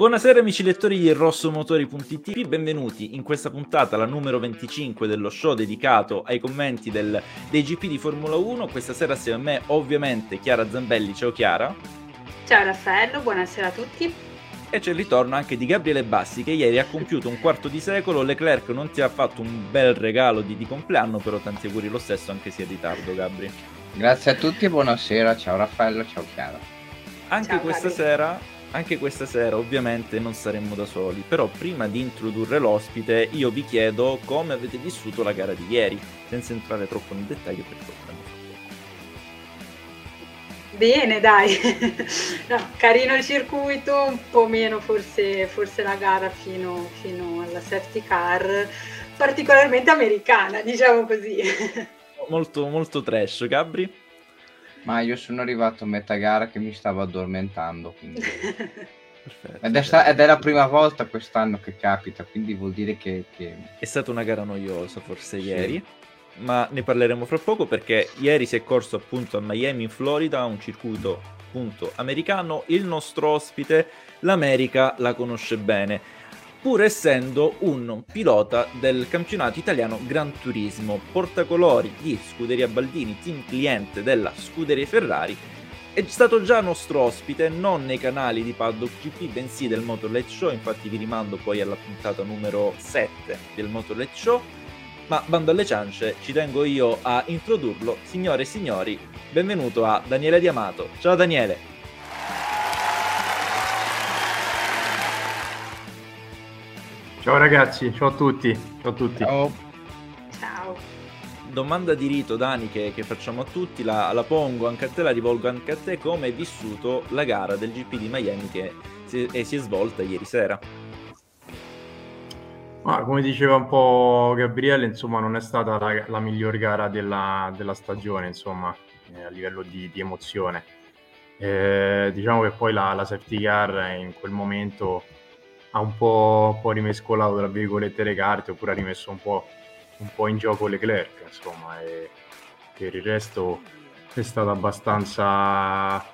Buonasera amici lettori di rossomotori.it, benvenuti in questa puntata, la numero 25 dello show dedicato ai commenti del, dei GP di Formula 1. Questa sera assieme a me ovviamente Chiara Zambelli, ciao Chiara. Ciao Raffaello, buonasera a tutti. E c'è il ritorno anche di Gabriele Bassi che ieri ha compiuto un quarto di secolo, Leclerc non ti ha fatto un bel regalo di, di compleanno, però tanti auguri lo stesso anche se in ritardo Gabri. Grazie a tutti e buonasera, ciao Raffaello, ciao Chiara. Anche ciao, questa Gabri. sera anche questa sera ovviamente non saremmo da soli, però prima di introdurre l'ospite io vi chiedo come avete vissuto la gara di ieri, senza entrare troppo nel dettaglio perché potremmo Bene, dai, no, carino il circuito, un po' meno forse, forse la gara fino, fino alla safety car, particolarmente americana, diciamo così. Molto, molto trash, Gabri? Ma io sono arrivato a metà gara che mi stavo addormentando. Quindi... ed, è sta- ed, è la prima volta quest'anno che capita, quindi vuol dire che, che... È stata una gara noiosa forse sì. ieri, ma ne parleremo fra poco perché ieri si è corso appunto a Miami in Florida, un circuito appunto americano. Il nostro ospite l'America la conosce bene pur essendo un pilota del campionato italiano Gran Turismo, portacolori di Scuderia Baldini, team cliente della Scuderia Ferrari. È stato già nostro ospite non nei canali di Paddock GP, bensì del Motor Let's Show, infatti vi rimando poi alla puntata numero 7 del Motor Let's Show. Ma bando alle ciance, ci tengo io a introdurlo. Signore e signori, benvenuto a Daniele Diamato. Ciao Daniele! Ciao ragazzi, ciao a tutti. Ciao a tutti. Ciao. ciao. Domanda di rito, Dani, che, che facciamo a tutti, la, la, pongo anche a te, la rivolgo anche a te. Come hai vissuto la gara del GP di Miami che si, e si è svolta ieri sera? Ah, come diceva un po' Gabriele, insomma, non è stata la, la miglior gara della, della stagione, insomma, eh, a livello di, di emozione. Eh, diciamo che poi la, la safety car in quel momento ha un po', un po', rimescolato tra virgolette le carte oppure ha rimesso un po', un po in gioco Leclerc insomma e per il resto è stata abbastanza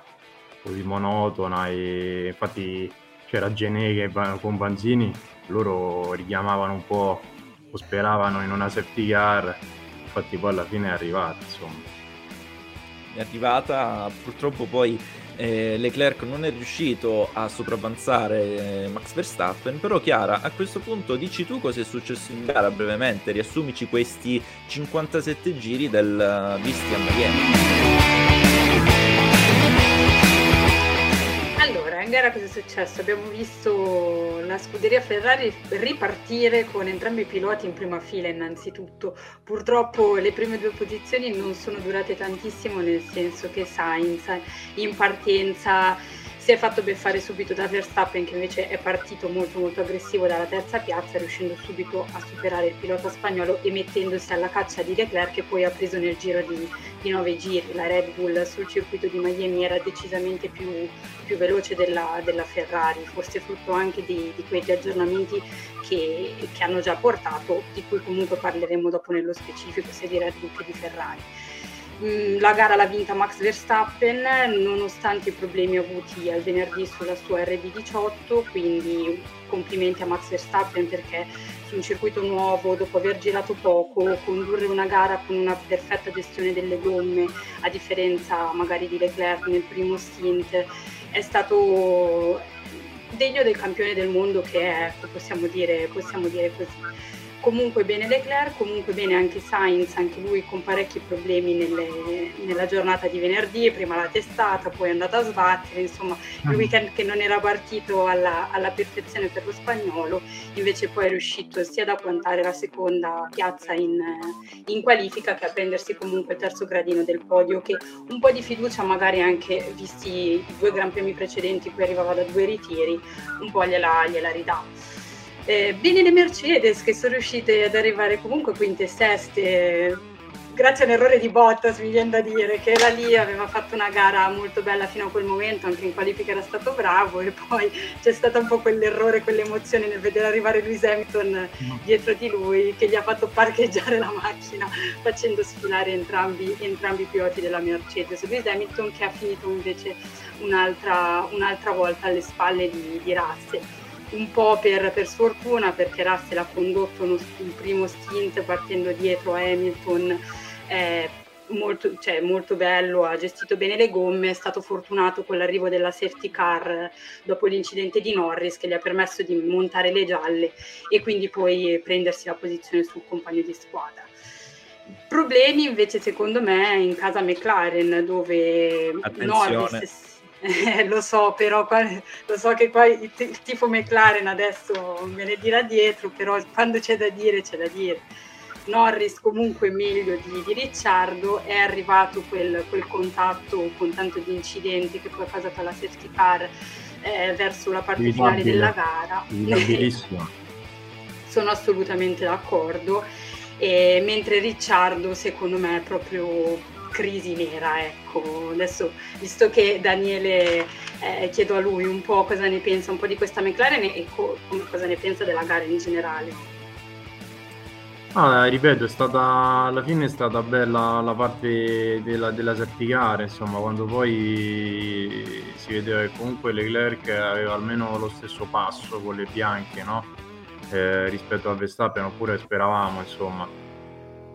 così monotona e infatti c'era Gené che con Banzini loro richiamavano un po' o speravano in una safety car infatti poi alla fine è arrivata insomma. È arrivata purtroppo poi eh, Leclerc non è riuscito a sopravvanzare eh, Max Verstappen, però Chiara, a questo punto dici tu cosa è successo in gara brevemente, riassumici questi 57 giri del visti a Miami. In gara cosa è successo? Abbiamo visto la scuderia Ferrari ripartire con entrambi i piloti in prima fila innanzitutto. Purtroppo le prime due posizioni non sono durate tantissimo nel senso che Sainz in partenza si è fatto beffare subito da Verstappen che invece è partito molto molto aggressivo dalla terza piazza riuscendo subito a superare il pilota spagnolo e mettendosi alla caccia di Leclerc che poi ha preso nel giro di, di nove giri. La Red Bull sul circuito di Miami era decisamente più, più veloce della, della, Ferrari forse frutto anche di, di quegli aggiornamenti che, che hanno già portato di cui comunque parleremo dopo nello specifico sia di Red Bull che di Ferrari la gara l'ha vinta Max Verstappen nonostante i problemi avuti al venerdì sulla sua RB18, quindi complimenti a Max Verstappen perché su un circuito nuovo, dopo aver girato poco, condurre una gara con una perfetta gestione delle gomme, a differenza magari di Leclerc nel primo stint, è stato degno del campione del mondo che è, possiamo dire, possiamo dire così comunque bene Leclerc, comunque bene anche Sainz, anche lui con parecchi problemi nelle, nella giornata di venerdì, prima la testata, poi è andata a sbattere, insomma il mm. weekend che non era partito alla, alla perfezione per lo spagnolo, invece poi è riuscito sia ad agguantare la seconda piazza in, in qualifica che a prendersi comunque il terzo gradino del podio, che un po' di fiducia magari anche visti i due Gran Premi precedenti, cui arrivava da due ritiri, un po' gliela, gliela ridà. Eh, bene le Mercedes che sono riuscite ad arrivare comunque quinte e seste, grazie a un errore di Bottas mi viene da dire che era lì, aveva fatto una gara molto bella fino a quel momento, anche in qualifica era stato bravo e poi c'è stato un po' quell'errore, quell'emozione nel vedere arrivare Lewis Hamilton dietro di lui che gli ha fatto parcheggiare la macchina facendo sfilare entrambi, entrambi i piloti della Mercedes. Lewis Hamilton che ha finito invece un'altra, un'altra volta alle spalle di, di Russell un po' per, per, sfortuna perché Russell ha condotto uno, un primo stint partendo dietro a Hamilton eh, molto, cioè, molto bello, ha gestito bene le gomme, è stato fortunato con l'arrivo della safety car dopo l'incidente di Norris che gli ha permesso di montare le gialle e quindi poi prendersi la posizione sul compagno di squadra. Problemi invece secondo me in casa McLaren dove Attenzione. Norris eh, lo so, però qua, lo so che qua il, il tifo McLaren adesso me ne dirà dietro, però quando c'è da dire c'è da dire. Norris comunque meglio di, di Ricciardo, è arrivato quel, quel, contatto con tanto di incidenti che poi ha causato la safety car eh, verso la parte finale della gara. Sono assolutamente d'accordo. E, mentre Ricciardo secondo me è proprio crisi nera, ecco. Adesso, visto che Daniele, eh, chiedo a lui un po' cosa ne pensa un po' di questa McLaren e co- cosa ne pensa della gara in generale. Ah, ripeto, è stata alla fine è stata bella la parte della, della certicare, insomma, quando poi si vedeva che comunque Leclerc aveva almeno lo stesso passo con le bianche, no? Eh, rispetto a Verstappen, oppure speravamo, insomma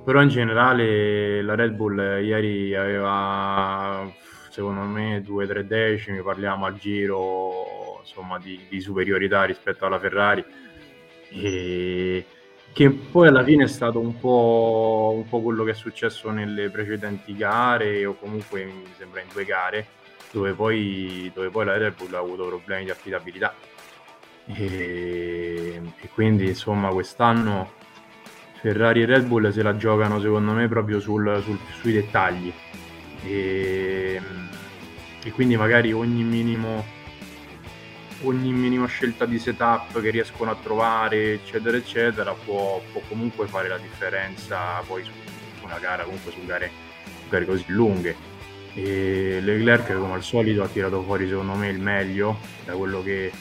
però in generale la Red Bull ieri aveva secondo me due o tre decimi, parliamo al giro insomma, di, di, superiorità rispetto alla Ferrari. E che poi alla fine è stato un po', un po' quello che è successo nelle precedenti gare o comunque mi sembra in due gare dove poi, dove poi la Red Bull ha avuto problemi di affidabilità. E, e quindi insomma quest'anno Ferrari e Red Bull se la giocano secondo me proprio sul, sul, sui dettagli. E, e, quindi magari ogni minimo ogni minima scelta di setup che riescono a trovare eccetera eccetera può, può comunque fare la differenza poi su, su una gara comunque su gare, su gare così lunghe. E Leclerc come al solito ha tirato fuori secondo me il meglio da quello che,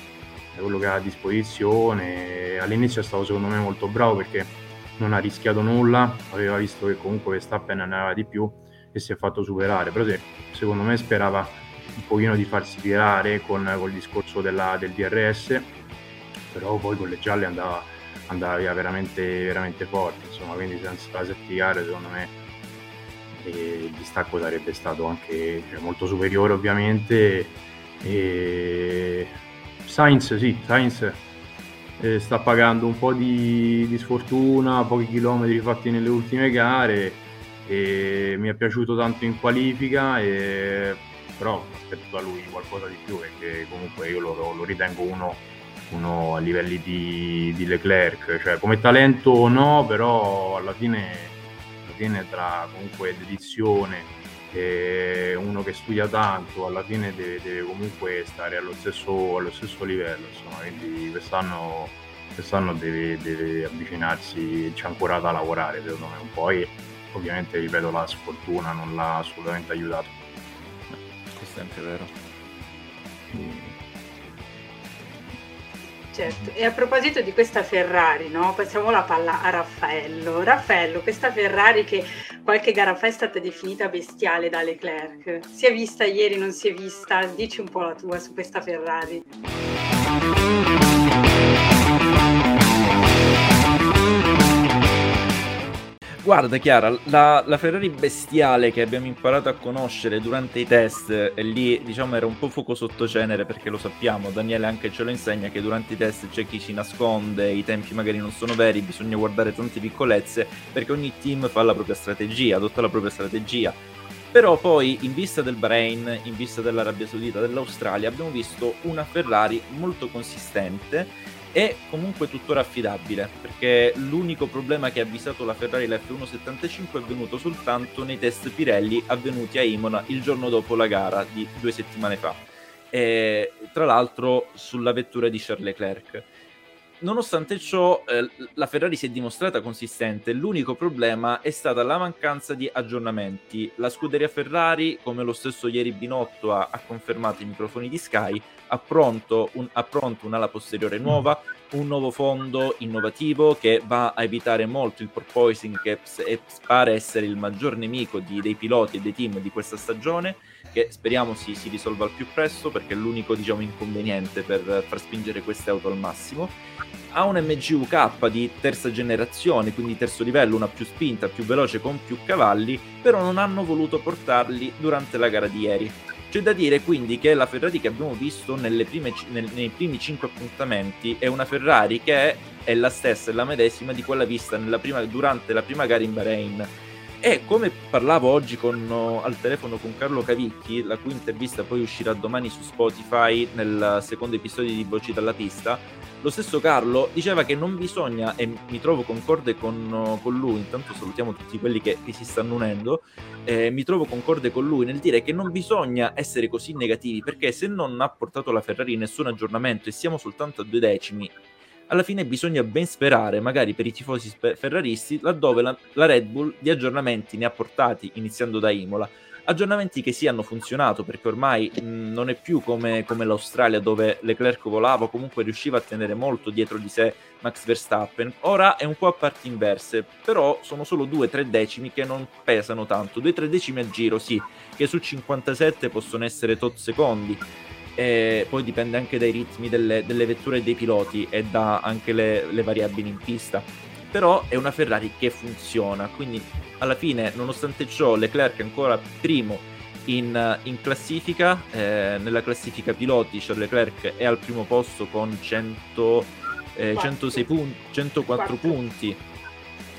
da quello che ha a disposizione. All'inizio è stato secondo me molto bravo perché non ha rischiato nulla, aveva visto che comunque Verstappen ne aveva di più e si è fatto superare, però se, secondo me sperava un pochino di farsi tirare con, con il discorso della, del DRS, però poi con le gialle andava, andava via veramente, veramente forte, insomma, quindi senza setticare secondo me eh, il distacco sarebbe stato anche cioè, molto superiore ovviamente. E... Sainz sì, Sainz eh, sta pagando un po' di, di, sfortuna, pochi chilometri fatti nelle ultime gare e mi è piaciuto tanto in qualifica e, però aspetto da lui qualcosa di più perché comunque io lo, lo ritengo uno, uno, a livelli di, di, Leclerc, cioè come talento no, però alla fine, alla fine tra comunque dedizione e uno che studia tanto alla fine deve, deve comunque stare allo stesso, allo stesso, livello insomma quindi quest'anno, quest'anno deve, deve, avvicinarsi c'è ancora da lavorare secondo me. Un po' e ovviamente ripeto la sfortuna non l'ha assolutamente aiutato. Questo è anche vero. Quindi Certo, e a proposito di questa Ferrari, no? passiamo la palla a Raffaello. Raffaello, questa Ferrari che qualche gara fa è stata definita bestiale da Leclerc, si è vista ieri, non si è vista? Dici un po' la tua su questa Ferrari. Guarda Chiara, la, la, Ferrari bestiale che abbiamo imparato a conoscere durante i test, e lì diciamo era un po' fuoco sotto cenere perché lo sappiamo, Daniele anche ce lo insegna che durante i test c'è chi si nasconde, i tempi magari non sono veri, bisogna guardare tante piccolezze perché ogni team fa la propria strategia, adotta la propria strategia. Però poi in vista del Bahrain, in vista dell'Arabia Saudita, dell'Australia, abbiamo visto una Ferrari molto consistente è comunque tuttora affidabile perché l'unico problema che ha avvisato la Ferrari la F175 è venuto soltanto nei test Pirelli avvenuti a Imola il giorno dopo la gara di due settimane fa. E, tra l'altro sulla vettura di Charles Leclerc nonostante ciò, eh, la Ferrari si è dimostrata consistente. L'unico problema è stata la mancanza di aggiornamenti. La scuderia Ferrari, come lo stesso ieri Binotto ha, ha confermato i microfoni di Sky, ha pronto, un, ha pronto un'ala posteriore nuova, un nuovo fondo innovativo che va a evitare molto il porpoising che pare essere il maggior nemico di, dei piloti e dei team di questa stagione che speriamo si, si, risolva al più presto perché è l'unico diciamo, inconveniente per far spingere queste auto al massimo. Ha un MGUK di terza generazione, quindi terzo livello, una più spinta, più veloce con più cavalli, però non hanno voluto portarli durante la gara di ieri. C'è da dire quindi che la Ferrari che abbiamo visto prime, nel, nei primi 5 appuntamenti è una Ferrari che è, è la stessa, è la medesima di quella vista prima, durante la prima gara in Bahrain e come parlavo oggi con, al telefono con Carlo Cavicchi, la cui intervista poi uscirà domani su Spotify nel secondo episodio di Voci dalla pista, lo stesso Carlo diceva che non bisogna, e mi trovo concorde con, con lui, intanto salutiamo tutti quelli che, che si stanno unendo, eh, mi trovo concorde con lui nel dire che non bisogna essere così negativi, perché se non ha portato la Ferrari nessun aggiornamento e siamo soltanto a due decimi alla fine bisogna ben sperare, magari per i tifosi ferraristi, laddove la, la Red Bull di aggiornamenti ne ha portati iniziando da Imola. Aggiornamenti che sì hanno funzionato perché ormai mh, non è più come, come, l'Australia dove Leclerc volava comunque riusciva a tenere molto dietro di sé Max Verstappen. Ora è un po' a parti inverse, però sono solo 2-3 decimi che non pesano tanto. 2-3 decimi a giro, sì, che su 57 possono essere tot secondi e poi dipende anche dai ritmi delle, delle vetture e dei piloti e da anche le, le, variabili in pista. Però è una Ferrari che funziona, quindi alla fine, nonostante ciò, Leclerc è ancora primo in, in classifica, eh, nella classifica piloti Charles Leclerc è al primo posto con 100, eh, 106 punti, 104 punti.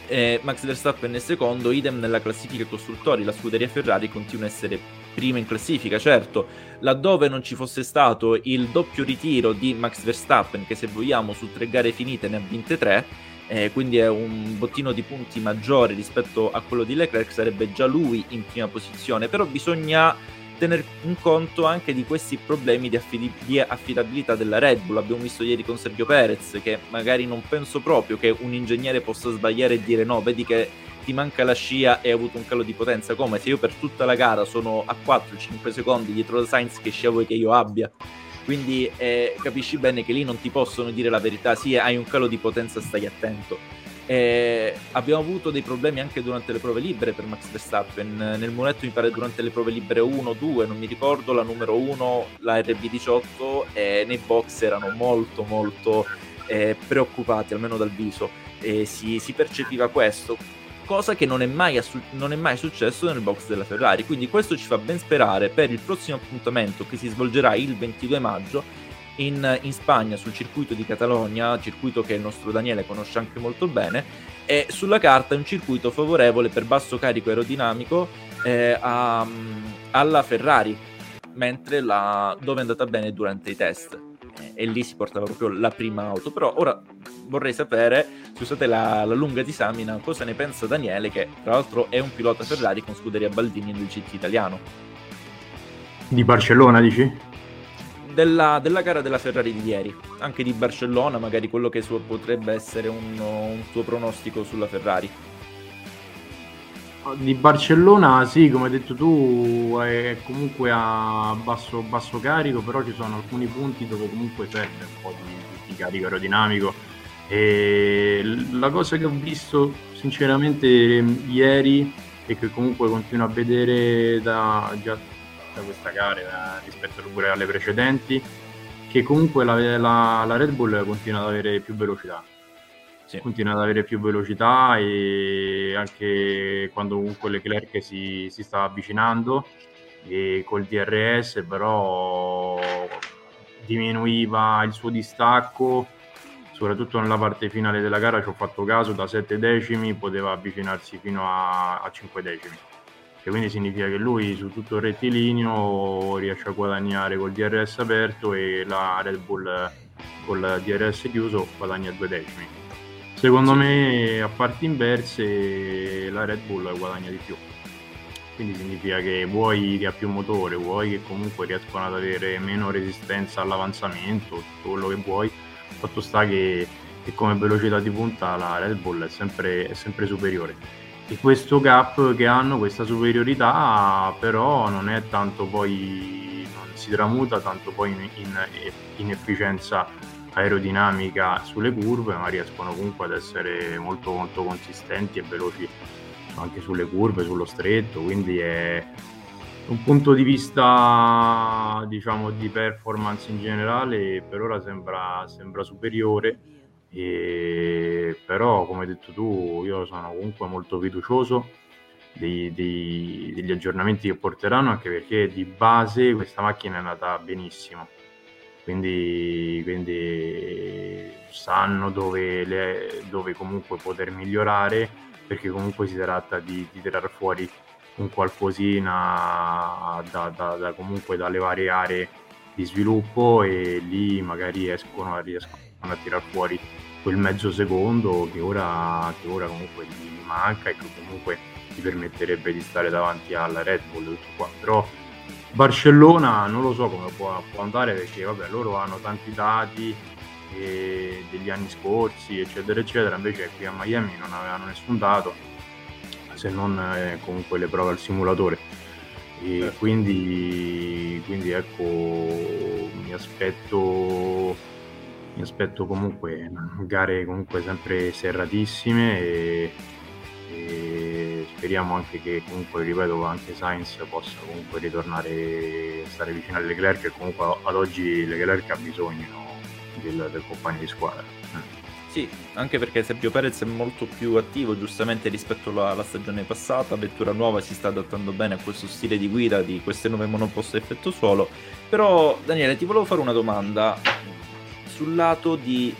Eh, Max Verstappen è secondo, idem nella classifica costruttori, la scuderia Ferrari continua a essere prima in classifica, certo, laddove non ci fosse stato il doppio ritiro di Max Verstappen, che se vogliamo su tre gare finite ne ha vinte tre, eh, quindi è un bottino di punti maggiore rispetto a quello di Leclerc, sarebbe già lui in prima posizione, però bisogna tenere in conto anche di questi problemi di, affid- di, affidabilità della Red Bull. Abbiamo visto ieri con Sergio Perez che magari non penso proprio che un ingegnere possa sbagliare e dire no, vedi che ti manca la scia e hai avuto un calo di potenza, come se io per tutta la gara sono a 4-5 secondi dietro la Sainz che scia vuoi che io abbia. Quindi eh, capisci bene che lì non ti possono dire la verità, sì, hai un calo di potenza, stai attento. Eh, abbiamo avuto dei problemi anche durante le prove libere per Max Verstappen. Nel muletto mi pare durante le prove libere 1, 2, non mi ricordo, la numero 1, la RB18, e nei box erano molto molto eh, preoccupati, almeno dal viso. Si, si percepiva questo cosa che non è, mai assu- non è mai successo nel box della Ferrari. Quindi questo ci fa ben sperare per il prossimo appuntamento che si svolgerà il 22 maggio in, in, Spagna sul circuito di Catalogna, circuito che il nostro Daniele conosce anche molto bene, e sulla carta è un circuito favorevole per basso carico aerodinamico eh, a, alla Ferrari, mentre la, dove è andata bene durante i test. E lì si portava proprio la prima auto. Però ora vorrei sapere, scusate la, la lunga disamina, cosa ne pensa Daniele, che tra l'altro è un pilota Ferrari con scuderia Baldini nel GT italiano. Di Barcellona, dici? Della, della, gara della Ferrari di ieri, anche di Barcellona, magari quello che suo, potrebbe essere un, un tuo pronostico sulla Ferrari. Di Barcellona, sì, come hai detto tu, è comunque a basso, basso carico, però ci sono alcuni punti dove comunque serve un po' di, di carico aerodinamico. E la cosa che ho visto sinceramente ieri e che comunque continuo a vedere da, già da questa gara rispetto pure alle precedenti, che comunque la, la, la Red Bull continua ad avere più velocità sì. continua ad avere più velocità e anche quando comunque Leclerc si, si stava avvicinando e col DRS però diminuiva il suo distacco soprattutto nella parte finale della gara ci ho fatto caso da 7 decimi poteva avvicinarsi fino a, a 5 decimi che quindi significa che lui su tutto il rettilineo riesce a guadagnare col DRS aperto e la Red Bull col DRS chiuso guadagna 2 decimi Secondo me, a parti inverse, la Red Bull guadagna di più. Quindi significa che vuoi che ha più motore, vuoi che comunque riescono ad avere meno resistenza all'avanzamento, tutto quello che vuoi. Fatto sta che e come velocità di punta la Red Bull è sempre, è sempre superiore. E questo gap che hanno, questa superiorità, però non è tanto poi, non si tramuta tanto poi in, in, in efficienza aerodinamica sulle curve, ma riescono comunque ad essere molto molto consistenti e veloci anche sulle curve, sullo stretto, quindi è un punto di vista diciamo di performance in generale per ora sembra, sembra superiore e, però come hai detto tu io sono comunque molto fiducioso dei, dei, degli aggiornamenti che porteranno anche perché di base questa macchina è andata benissimo quindi, quindi sanno dove, le, dove comunque poter migliorare perché comunque si tratta di, di tirar fuori un qualcosina da, da, da, comunque dalle varie aree di sviluppo e lì magari escono, riescono a tirar fuori quel mezzo secondo che ora, che ora comunque gli manca e che comunque ti permetterebbe di stare davanti alla Red Bull tutto qua. Però Barcellona non lo so come può, può andare perché vabbè loro hanno tanti dati degli anni scorsi eccetera eccetera invece qui a Miami non avevano nessun dato se non eh, comunque le prove al simulatore e certo. quindi, quindi ecco mi aspetto mi aspetto comunque gare comunque sempre serratissime e, e speriamo anche che comunque ripeto anche Sainz possa comunque ritornare a stare vicino a Leclerc e comunque ad oggi Leclerc ha bisogno del, del compagno di squadra. Sì, anche perché Sergio Perez è molto più attivo giustamente rispetto alla, stagione passata, Vettura nuova si sta adattando bene a questo stile di guida di queste nuove monoposto effetto suolo, però Daniele ti volevo fare una domanda sul lato di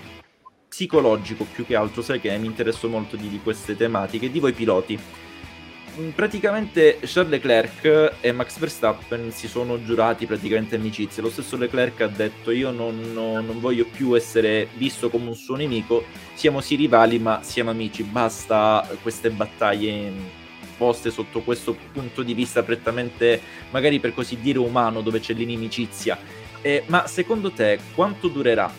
psicologico più che altro, sai che mi interesso molto di, di queste tematiche, di voi piloti praticamente Charles Leclerc e Max Verstappen si sono giurati praticamente amicizie. Lo stesso Leclerc ha detto io non, non, non, voglio più essere visto come un suo nemico, siamo sì rivali ma siamo amici, basta queste battaglie poste sotto questo punto di vista prettamente magari per così dire umano dove c'è l'inimicizia. Eh, ma secondo te quanto durerà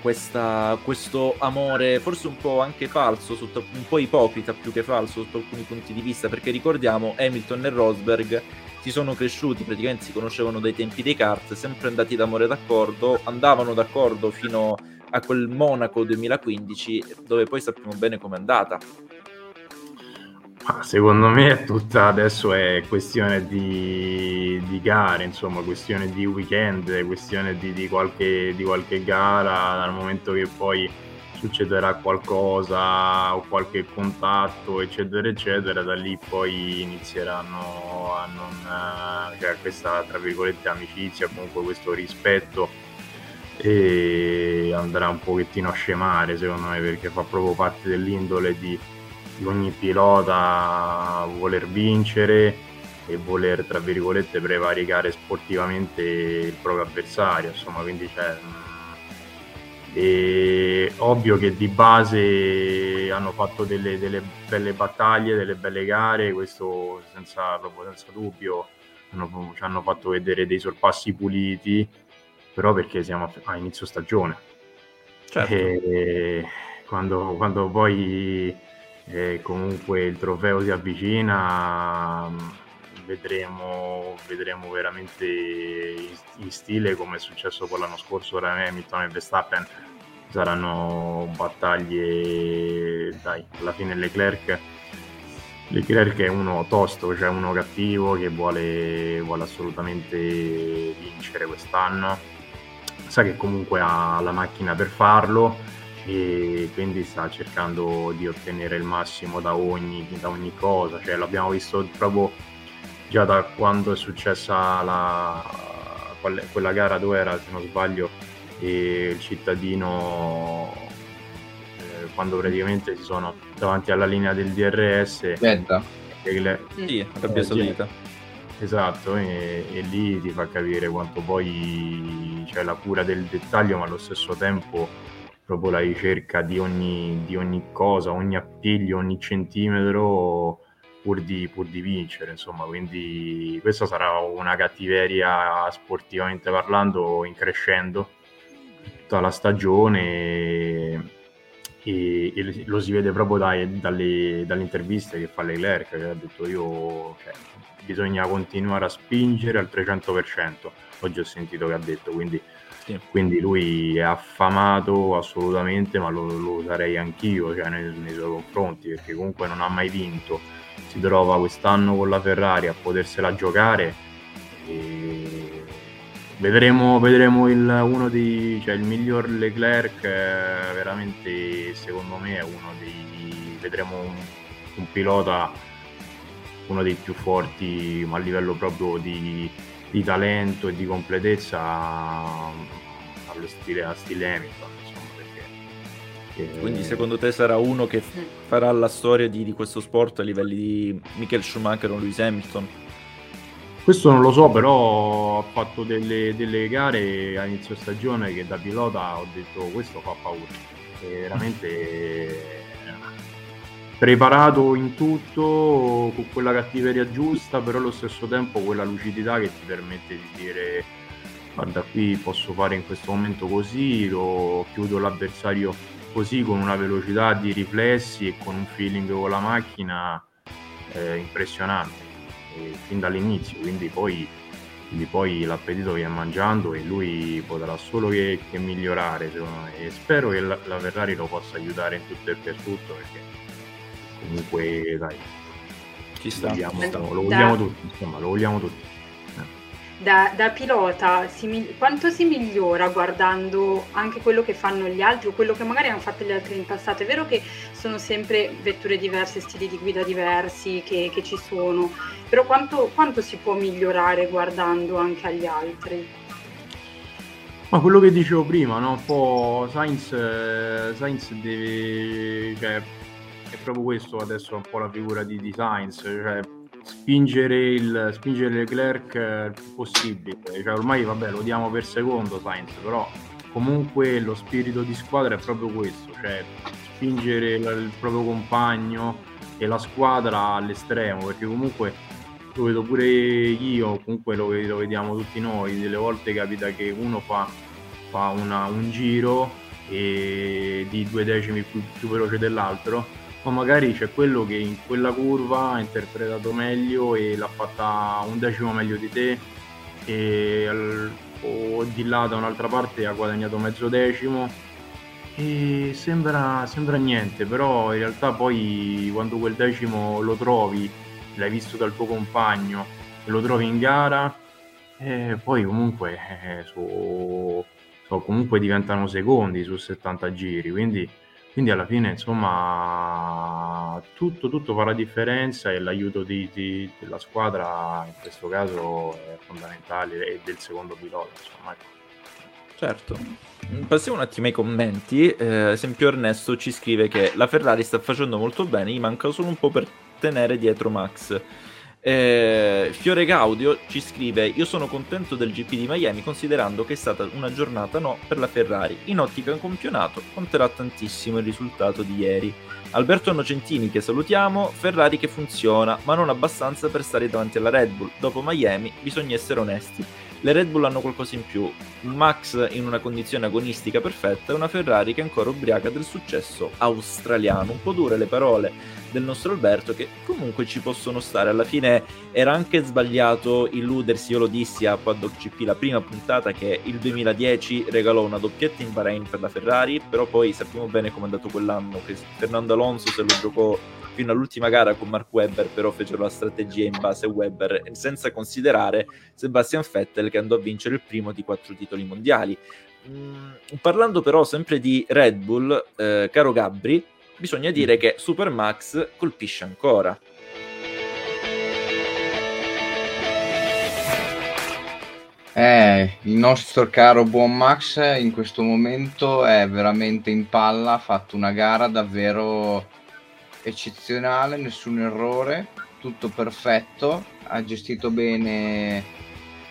questa, questo amore forse un po' anche falso, sotto, un po' ipocrita più che falso sotto alcuni punti di vista, perché ricordiamo Hamilton e Rosberg si sono cresciuti, praticamente si conoscevano dai tempi dei kart, sempre andati d'amore d'accordo, andavano d'accordo fino a quel Monaco 2015 dove poi sappiamo bene com'è andata. Secondo me è tutta adesso è questione di, di, gare, insomma, questione di weekend, questione di, di, qualche, di qualche gara, dal momento che poi succederà qualcosa o qualche contatto, eccetera, eccetera, da lì poi inizieranno a non, cioè questa, tra virgolette, amicizia, comunque questo rispetto e andrà un pochettino a scemare, secondo me, perché fa proprio parte dell'indole di di ogni pilota voler vincere e voler, tra virgolette, prevaricare sportivamente il proprio avversario, insomma, quindi c'è... E ovvio che di base hanno fatto delle, delle, belle battaglie, delle belle gare, questo senza, proprio senza dubbio hanno, ci hanno fatto vedere dei sorpassi puliti, però perché siamo a, inizio stagione. Certo. E quando, quando poi e comunque il trofeo si avvicina, vedremo, vedremo veramente in stile come è successo con l'anno scorso tra Hamilton e Verstappen. Saranno battaglie, dai, alla fine Leclerc. Leclerc è uno tosto, cioè uno cattivo che vuole, vuole assolutamente vincere quest'anno. Sa che comunque ha la macchina per farlo e quindi sta cercando di ottenere il massimo da ogni, da ogni cosa, cioè, l'abbiamo visto proprio già da quando è successa la, quella gara dove era, se non sbaglio, il cittadino eh, quando praticamente si sono davanti alla linea del DRS Jeddah le, sì, Arabia Saudita esatto e, e, lì ti fa capire quanto poi c'è la cura del dettaglio ma allo stesso tempo proprio la ricerca di ogni, di ogni cosa, ogni appiglio, ogni centimetro pur di, pur di vincere, insomma, quindi questa sarà una cattiveria sportivamente parlando in crescendo tutta la stagione e, e lo si vede proprio dai, dalle, dalle, interviste che fa Leclerc, che ha detto io cioè, bisogna continuare a spingere al 300%, oggi ho sentito che ha detto, quindi, sì. quindi lui è affamato assolutamente, ma lo, lo sarei anch'io cioè, nei, nei suoi confronti, perché comunque non ha mai vinto, si trova quest'anno con la Ferrari a potersela giocare e vedremo, vedremo il, uno dei, cioè il miglior Leclerc eh, veramente secondo me è uno dei vedremo un, un, pilota uno dei più forti a livello proprio di, di talento e di completezza allo stile, a stile Hamilton quindi secondo te sarà uno che farà la storia di, di questo sport a livelli di Michael Schumacher o Lewis Hamilton questo non lo so, però ho fatto delle, delle gare a inizio stagione che da pilota ho detto questo fa paura. È veramente preparato in tutto, con quella cattiveria giusta, però allo stesso tempo quella lucidità che ti permette di dire guarda qui posso fare in questo momento così, lo chiudo l'avversario così con una velocità di riflessi e con un feeling con la macchina eh, impressionante. Fin dall'inizio, quindi poi, quindi poi, l'appetito viene mangiando e lui potrà solo che, che migliorare e spero che la, la, Ferrari lo possa aiutare in tutto e per tutto perché comunque dai, ci sta, vogliamo, ci sta. lo vogliamo tutti, insomma, lo vogliamo tutti da, da pilota si, quanto si migliora guardando anche quello che fanno gli altri o quello che magari hanno fatto gli altri in passato? È vero che sono sempre vetture diverse, stili di guida diversi che, che ci sono, però quanto, quanto si può migliorare guardando anche agli altri? Ma quello che dicevo prima, no? Un po' Sainz, eh, Sainz deve... Cioè, è proprio questo adesso un po' la figura di, di Sainz, cioè spingere, il, spingere Leclerc il più possibile. Cioè, ormai vabbè, lo diamo per secondo Sainz, però comunque lo spirito di squadra è proprio questo, cioè spingere il, il proprio compagno e la squadra all'estremo, perché comunque lo vedo pure io, comunque lo, lo vediamo tutti noi, delle volte capita che uno fa, fa una, un giro e di due decimi più, più veloce dell'altro o magari c'è quello che in quella curva ha interpretato meglio e l'ha fatta un decimo meglio di te e o di là da un'altra parte ha guadagnato mezzo decimo. E sembra, sembra niente però in realtà poi quando quel decimo lo trovi l'hai visto dal tuo compagno e lo trovi in gara e poi comunque eh, su, so, comunque diventano secondi su 70 giri quindi quindi alla fine, insomma, tutto, tutto fa la differenza e l'aiuto di, di, della squadra in questo caso è fondamentale e del secondo pilota, insomma. Ecco. Certo. Passiamo un attimo ai commenti. Eh, esempio Ernesto ci scrive che la Ferrari sta facendo molto bene, gli manca solo un po' per tenere dietro Max. Eh, Fiore Gaudio ci scrive: Io sono contento del GP di Miami considerando che è stata una giornata no per la Ferrari. In ottica campionato conterà tantissimo il risultato di ieri. Alberto Nocentini che salutiamo, Ferrari che funziona, ma non abbastanza per stare davanti alla Red Bull. Dopo Miami bisogna essere onesti. Le Red Bull hanno qualcosa in più, un Max in una condizione agonistica perfetta e una Ferrari che è ancora ubriaca del successo australiano. Un po' dure le parole del nostro Alberto che comunque ci possono stare. Alla fine era anche sbagliato illudersi, io lo dissi a Paddock GP la prima puntata che il 2010 regalò una doppietta in Bahrain per la Ferrari, però poi sappiamo bene come è andato quell'anno, che Fernando Alonso se lo giocò fino all'ultima gara con Mark Webber, però fecero la strategia in base a Webber, senza considerare Sebastian Vettel che andò a vincere il primo di quattro titoli mondiali. Mm, parlando però sempre di Red Bull, eh, caro Gabri, bisogna dire che Super Max colpisce ancora. Eh, il nostro caro buon Max in questo momento è veramente in palla, ha fatto una gara davvero eccezionale, nessun errore, tutto perfetto, ha gestito bene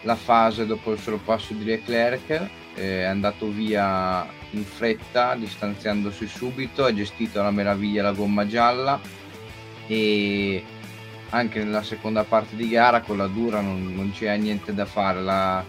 la fase dopo il sorpasso di Leclerc, è andato via in fretta, distanziandosi subito, ha gestito alla meraviglia la gomma gialla e anche nella seconda parte di gara con la dura non, non c'è niente da fare, la,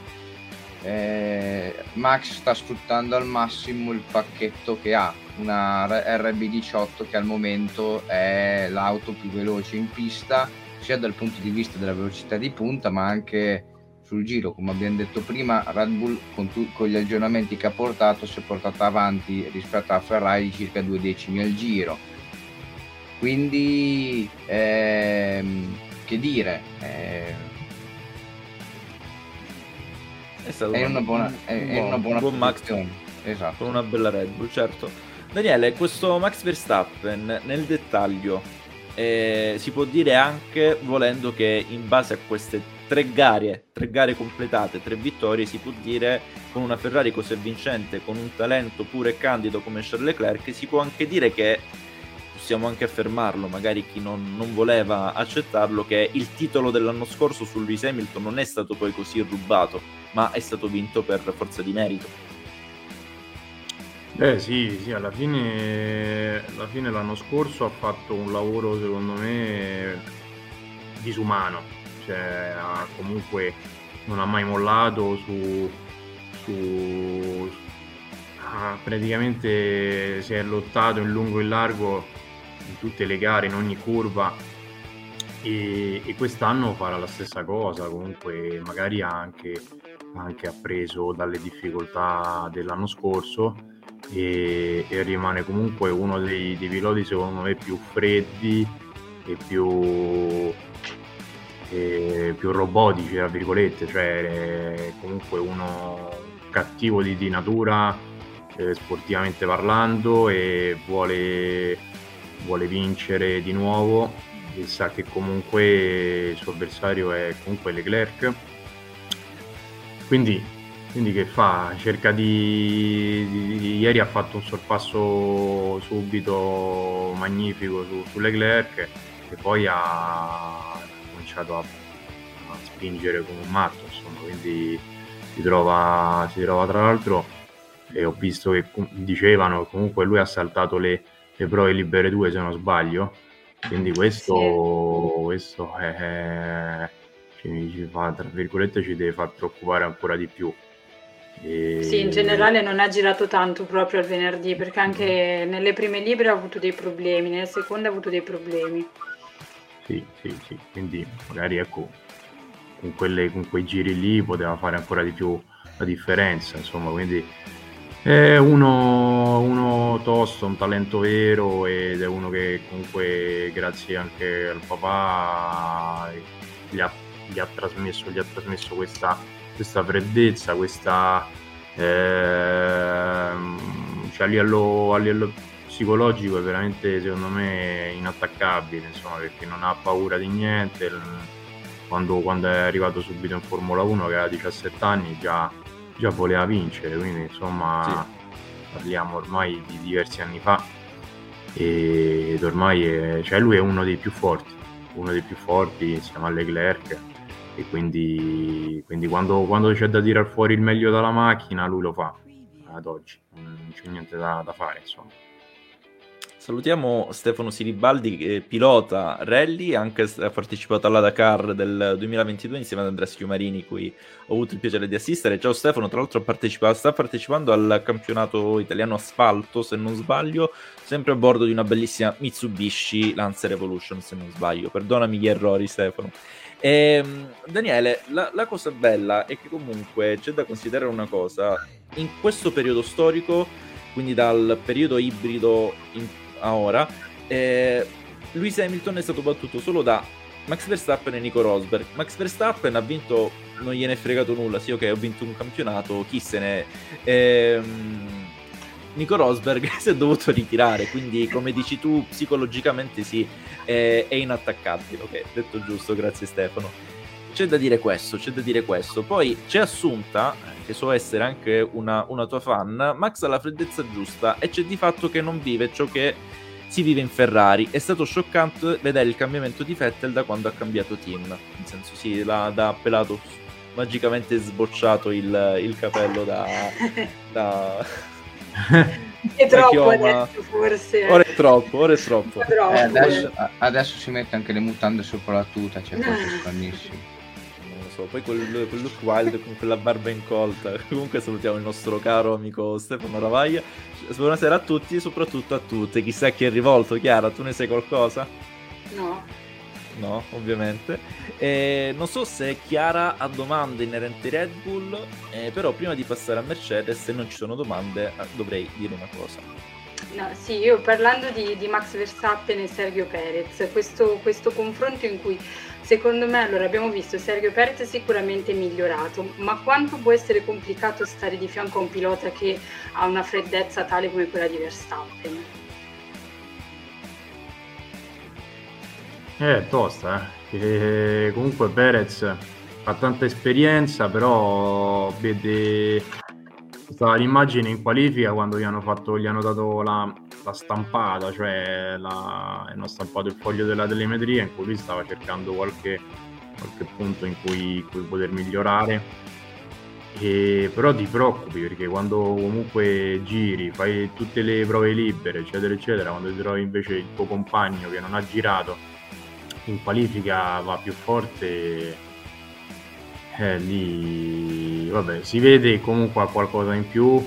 eh, Max sta sfruttando al massimo il pacchetto che ha, una RB18 che al momento è l'auto più veloce in pista, sia dal punto di vista della velocità di punta, ma anche sul giro. Come abbiamo detto prima, Red Bull con, tu- con gli aggiornamenti che ha portato si è portata avanti rispetto a Ferrari di circa due decimi al giro. Quindi, ehm, che dire, eh, è, stata è, una, buona, è, buon, è una buona buon Max esatto. con una bella Red Bull, certo. Daniele, questo Max Verstappen nel dettaglio eh, si può dire anche volendo che in base a queste tre gare, tre gare completate, tre vittorie, si può dire con una Ferrari così vincente, con un talento pure candido come Charles Leclerc, si può anche dire che possiamo anche affermarlo, magari chi non, non, voleva accettarlo, che il titolo dell'anno scorso su Lewis Hamilton non è stato poi così rubato, ma è stato vinto per forza di merito. Eh sì, sì, alla fine, alla fine l'anno scorso ha fatto un lavoro secondo me disumano, cioè comunque non ha mai mollato su, su ha praticamente si è lottato in lungo e in largo in tutte le gare, in ogni curva. E, e quest'anno farà la stessa cosa, comunque magari anche, anche appreso dalle difficoltà dell'anno scorso e, e rimane comunque uno dei, dei, piloti secondo me più freddi e più, e più robotici, tra virgolette, cioè comunque uno cattivo di, di natura eh, sportivamente parlando e vuole vuole vincere di nuovo. E sa che comunque il suo avversario è comunque Leclerc. Quindi, quindi che fa? cerca di, di, di, ieri ha fatto un sorpasso subito magnifico su, su Leclerc e poi ha cominciato a, a, spingere come un matto insomma quindi si trova, si trova tra l'altro e ho visto che dicevano che comunque lui ha saltato le le prove libere 2 se non sbaglio quindi questo, sì. questo è, ci, ci, fa tra virgolette ci deve far preoccupare ancora di più e... sì in generale non ha girato tanto proprio al venerdì perché anche nelle prime libere ha avuto dei problemi nelle seconde ha avuto dei problemi. Sì sì sì quindi magari ecco con, quelle, con quei giri lì poteva fare ancora di più la differenza insomma quindi è uno, uno, tosto, un talento vero ed è uno che comunque grazie anche al papà gli ha, gli ha trasmesso, gli ha trasmesso questa, questa freddezza, questa eh, cioè a, livello, a livello psicologico è veramente secondo me inattaccabile insomma perché non ha paura di niente. Quando, quando è arrivato subito in Formula 1 che aveva 17 anni già già voleva vincere, quindi insomma sì. parliamo ormai di diversi anni fa. Ed ormai è, cioè lui è uno dei più forti, uno dei più forti insieme a Leclerc e quindi, quindi quando, quando, c'è da tirar fuori il meglio dalla macchina lui lo fa ad oggi, non c'è niente da, da fare insomma. Salutiamo Stefano Siribaldi pilota rally, anche ha partecipato alla Dakar del 2022 insieme ad Andrea Schiumarini, cui ho avuto il piacere di assistere. Ciao Stefano, tra l'altro sta partecipando al campionato italiano asfalto, se non sbaglio, sempre a bordo di una bellissima Mitsubishi Lancer Evolution, se non sbaglio. Perdonami gli errori Stefano. E, ehm, Daniele, la, la cosa bella è che comunque c'è da considerare una cosa, in questo periodo storico, quindi dal periodo ibrido in a ora, eh, Lewis Hamilton è stato battuto solo da Max Verstappen e Nico Rosberg. Max Verstappen ha vinto, non gliene è fregato nulla, sì ok ho vinto un campionato, chi se ne... Ehm, Nico Rosberg si è dovuto ritirare, quindi come dici tu psicologicamente sì, è, è inattaccabile, ok, detto giusto, grazie Stefano. C'è da dire questo, c'è da dire questo. Poi c'è Assunta, che so essere anche una, una tua fan, Max ha la freddezza giusta e c'è di fatto che non vive ciò che si vive in Ferrari. È stato scioccante vedere il cambiamento di Vettel da quando ha cambiato team. Nel senso, sì, l'ha da pelato magicamente sbocciato il, il capello da. da... è troppo adesso forse ora è troppo ora è troppo, troppo. Eh, adesso, adesso, si mette anche le mutande sopra la tuta cioè forse è stranissimo so, poi quel, quel look wild con quella barba incolta. Comunque salutiamo il nostro caro amico Stefano Ravaglia. Buonasera a tutti, soprattutto a tutte. Chissà chi è rivolto, Chiara, tu ne sai qualcosa? No. No, ovviamente. Eh, non so se Chiara ha domande inerenti a Red Bull, eh, però prima di passare a Mercedes, se non ci sono domande, eh, dovrei dire una cosa. No, sì, io parlando di, di, Max Verstappen e Sergio Perez, questo, questo, confronto in cui secondo me allora abbiamo visto Sergio Perez sicuramente migliorato, ma quanto può essere complicato stare di fianco a un pilota che ha una freddezza tale come quella di Verstappen? Eh, tosta, eh. E comunque Perez ha tanta esperienza, però vede stata l'immagine in qualifica quando gli hanno, fatto, gli hanno dato la, la stampata, cioè la, hanno stampato il foglio della telemetria in cui lui stava cercando qualche, qualche punto in cui, in cui, poter migliorare. E, però ti preoccupi perché quando comunque giri, fai tutte le prove libere, eccetera, eccetera, quando ti trovi invece il tuo compagno che non ha girato in qualifica va più forte eh, lì vabbè, si vede comunque qualcosa in più,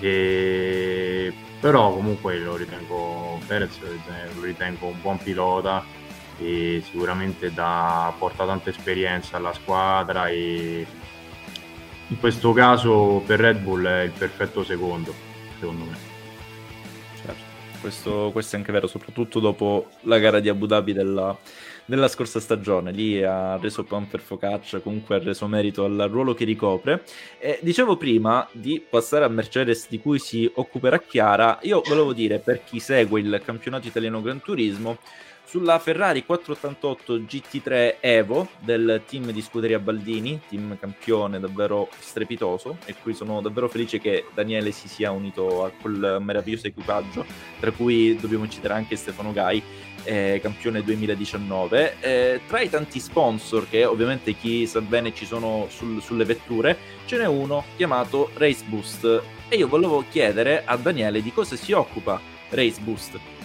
e... però comunque lo ritengo Perez lo ritengo un buon pilota e sicuramente da, porta tanta esperienza alla squadra e in questo caso per Red Bull è il perfetto secondo, secondo me. Questo, questo è anche vero, soprattutto dopo la gara di Abu Dhabi della, nella scorsa stagione. Lì ha reso Pamper Focaccia, comunque ha reso merito al ruolo che ricopre. E dicevo prima di passare a Mercedes, di cui si occuperà Chiara. Io volevo dire per chi segue il campionato italiano Gran Turismo. Sulla Ferrari 488 GT3 Evo del team di Scuderia Baldini, team campione davvero strepitoso, e qui sono davvero felice che Daniele si sia unito a quel meraviglioso equipaggio, tra cui dobbiamo citare anche Stefano Gai, eh, campione 2019. Eh, tra i tanti sponsor, che ovviamente chi sa bene ci sono sul, sulle vetture, ce n'è uno chiamato Race Boost. E io volevo chiedere a Daniele di cosa si occupa Race Boost.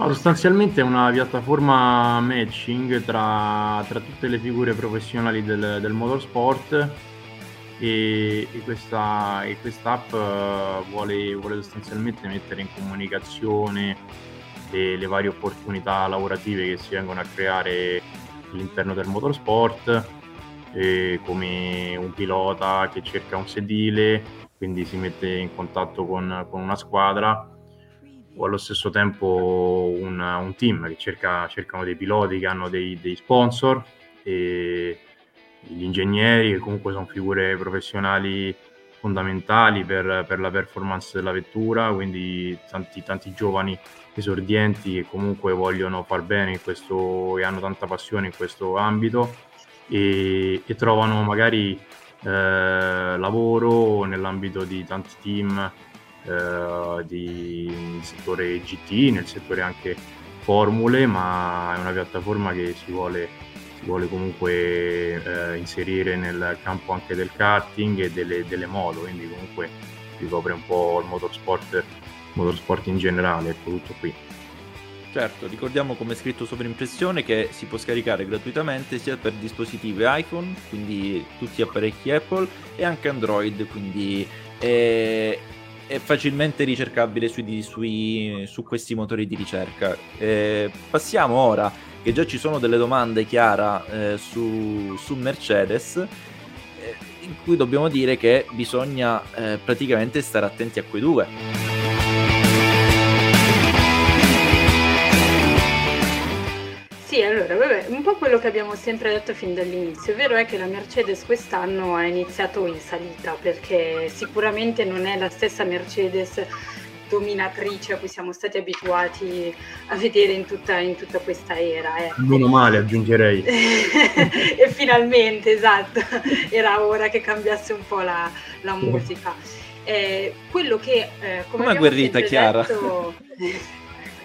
No, sostanzialmente è una piattaforma matching tra, tra tutte le figure professionali del, del motorsport e, e, questa, e quest'app uh, vuole, vuole sostanzialmente mettere in comunicazione le, le varie opportunità lavorative che si vengono a creare all'interno del motorsport, eh, come un pilota che cerca un sedile, quindi si mette in contatto con, con una squadra, o allo stesso tempo un, un team che cerca, cercano dei piloti che hanno dei, dei sponsor, e gli ingegneri che comunque sono figure professionali fondamentali per, per la performance della vettura, quindi tanti, tanti giovani esordienti che comunque vogliono far bene in questo e hanno tanta passione in questo ambito e, e trovano magari eh, lavoro nell'ambito di tanti team eh, di, nel settore GT, nel settore anche formule, ma è una piattaforma che si vuole, si vuole comunque eh, inserire nel campo anche del karting e delle, delle moto, quindi comunque ricopre un po' il motorsport motorsport in generale, ecco tutto qui. Certo, ricordiamo come scritto sovrimpressione che si può scaricare gratuitamente sia per dispositivi iPhone, quindi tutti gli apparecchi Apple, e anche Android, quindi è, è facilmente ricercabile sui, sui, su questi motori di ricerca. Eh, passiamo ora, che già ci sono delle domande Chiara eh, su, su, Mercedes, eh, in cui dobbiamo dire che bisogna eh, praticamente stare attenti a quei due Sì, allora, vabbè, un po' quello che abbiamo sempre detto fin dall'inizio. Vero è che la Mercedes quest'anno ha iniziato in salita perché sicuramente non è la stessa Mercedes dominatrice a cui siamo stati abituati a vedere in tutta, in tutta questa era. Eh. Meno male, aggiungerei. e finalmente, esatto, era ora che cambiasse un po' la, la musica. Eh, quello che... Eh, come Una guerrita, Chiara. Detto,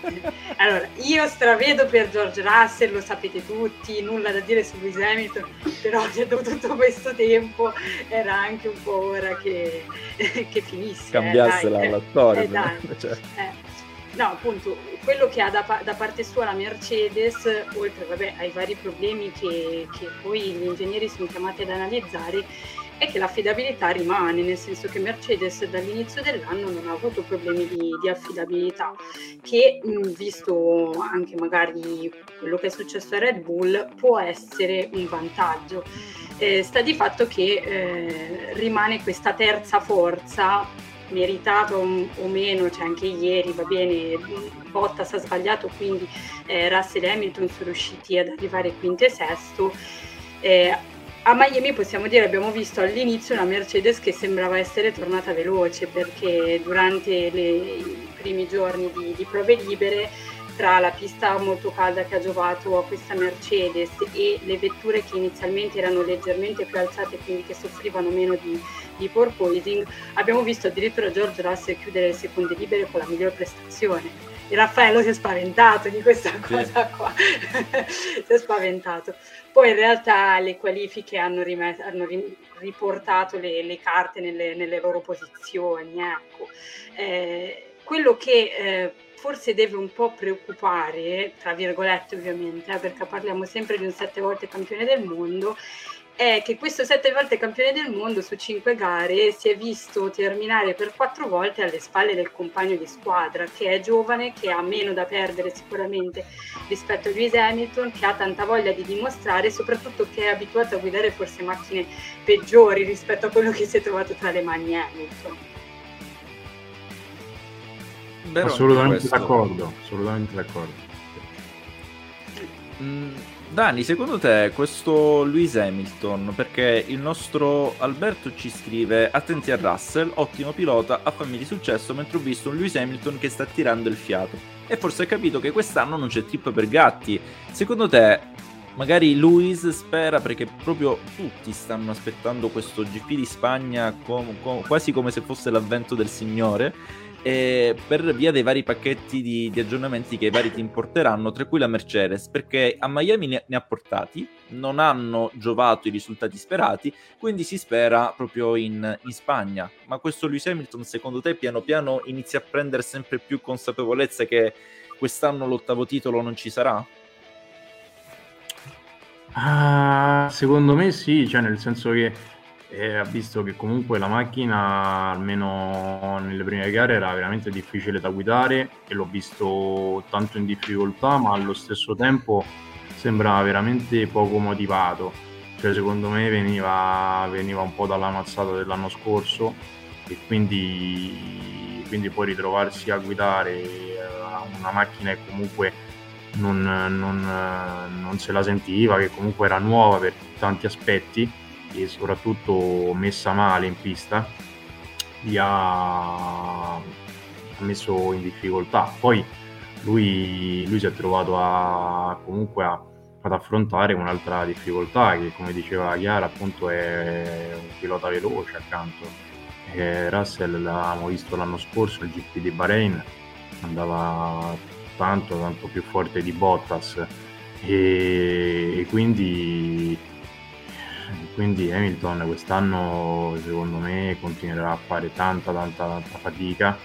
allora, io stravedo per George Russell, lo sapete tutti, nulla da dire su Lewis Hamilton, però dopo tutto questo tempo era anche un po' ora che, che finisse. Cambiasse eh, la, la, storia. Eh, cioè. eh. No, appunto, quello che ha da, da, parte sua la Mercedes, oltre vabbè, ai vari problemi che, che poi gli ingegneri sono chiamati ad analizzare, è che l'affidabilità rimane, nel senso che Mercedes dall'inizio dell'anno non ha avuto problemi di, di affidabilità, che visto anche magari quello che è successo a Red Bull può essere un vantaggio. Eh, sta di fatto che eh, rimane questa terza forza meritato o meno, cioè anche ieri va bene, Bottas ha sbagliato, quindi eh, Russell e Hamilton sono riusciti ad arrivare quinto e sesto. Eh, a Miami possiamo dire abbiamo visto all'inizio una Mercedes che sembrava essere tornata veloce perché durante le, i primi giorni di, di prove libere tra la pista molto calda che ha giovato a questa Mercedes e le vetture che inizialmente erano leggermente più alzate, quindi che soffrivano meno di, di porpoising, abbiamo visto addirittura George Russell chiudere le seconde libere con la miglior prestazione. E Raffaello si è spaventato di questa cosa qua, si è spaventato. Poi in realtà le qualifiche hanno, rimet- hanno riportato le, le carte nelle, nelle, loro posizioni. Ecco. Eh, quello che eh, forse deve un po' preoccupare, tra virgolette ovviamente, eh, perché parliamo sempre di un sette volte campione del mondo, è che questo sette volte campione del mondo su cinque gare si è visto terminare per quattro volte alle spalle del compagno di squadra, che è giovane, che ha meno da perdere sicuramente rispetto a Lewis Hamilton, che ha tanta voglia di dimostrare soprattutto che è abituato a guidare forse macchine peggiori rispetto a quello che si è trovato tra le mani Hamilton. Vero assolutamente d'accordo, assolutamente d'accordo. Mm, Dani, secondo te questo Lewis Hamilton, perché il nostro Alberto ci scrive attenti a Russell, ottimo pilota, ha fammi di successo, mentre ho visto un Lewis Hamilton che sta tirando il fiato. E forse ha capito che quest'anno non c'è trip per gatti. Secondo te, magari Lewis spera perché proprio tutti stanno aspettando questo GP di Spagna com- com- quasi come se fosse l'avvento del Signore eh, per via dei vari pacchetti di, di, aggiornamenti che i vari team porteranno, tra cui la Mercedes, perché a Miami ne, ne, ha portati, non hanno giovato i risultati sperati, quindi si spera proprio in, in, Spagna. Ma questo Lewis Hamilton, secondo te, piano piano inizia a prendere sempre più consapevolezza che quest'anno l'ottavo titolo non ci sarà? Uh, secondo me sì, cioè nel senso che e ha visto che comunque la macchina, almeno nelle prime gare, era veramente difficile da guidare e l'ho visto tanto in difficoltà, ma allo stesso tempo sembrava veramente poco motivato. Cioè, secondo me veniva, veniva un po' dalla mazzata dell'anno scorso e quindi, quindi poi ritrovarsi a guidare eh, una macchina che comunque non, non, non se la sentiva, che comunque era nuova per tanti aspetti e soprattutto messa male in pista li ha, messo in difficoltà. Poi lui, lui si è trovato a, comunque a, ad affrontare un'altra difficoltà che come diceva Chiara appunto è un pilota veloce accanto. E Russell l'avevamo visto l'anno scorso, il GP di Bahrain, andava tanto tanto più forte di Bottas e, e quindi quindi Hamilton quest'anno secondo me continuerà a fare tanta tanta tanta fatica.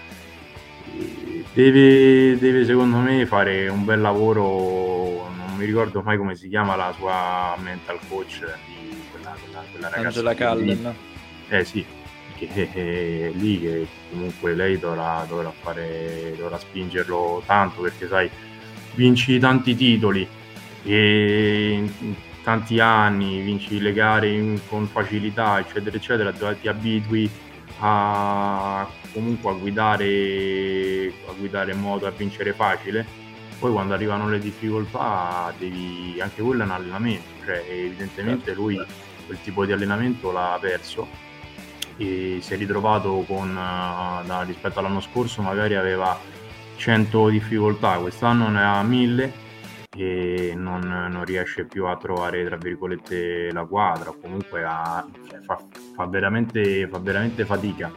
Deve, deve secondo me fare un bel lavoro. Non mi ricordo mai come si chiama la sua mental coach di quella, quella, quella ragazza Angela Callen. Eh sì. Che è lì che comunque lei dovrà, dovrà, fare, dovrà spingerlo tanto perché sai vinci tanti titoli. E tanti anni, vinci le gare in, con facilità, eccetera, eccetera, ti abitui a comunque a guidare, a guidare in modo a vincere facile. Poi quando arrivano le difficoltà devi, anche quello è un allenamento, cioè evidentemente lui quel tipo di allenamento l'ha perso e si è ritrovato con, da, rispetto all'anno scorso magari aveva 100 difficoltà, quest'anno ne ha 1000 e non, non, riesce più a trovare tra virgolette la quadra. Comunque a, cioè, fa, fa, veramente, fa veramente fatica.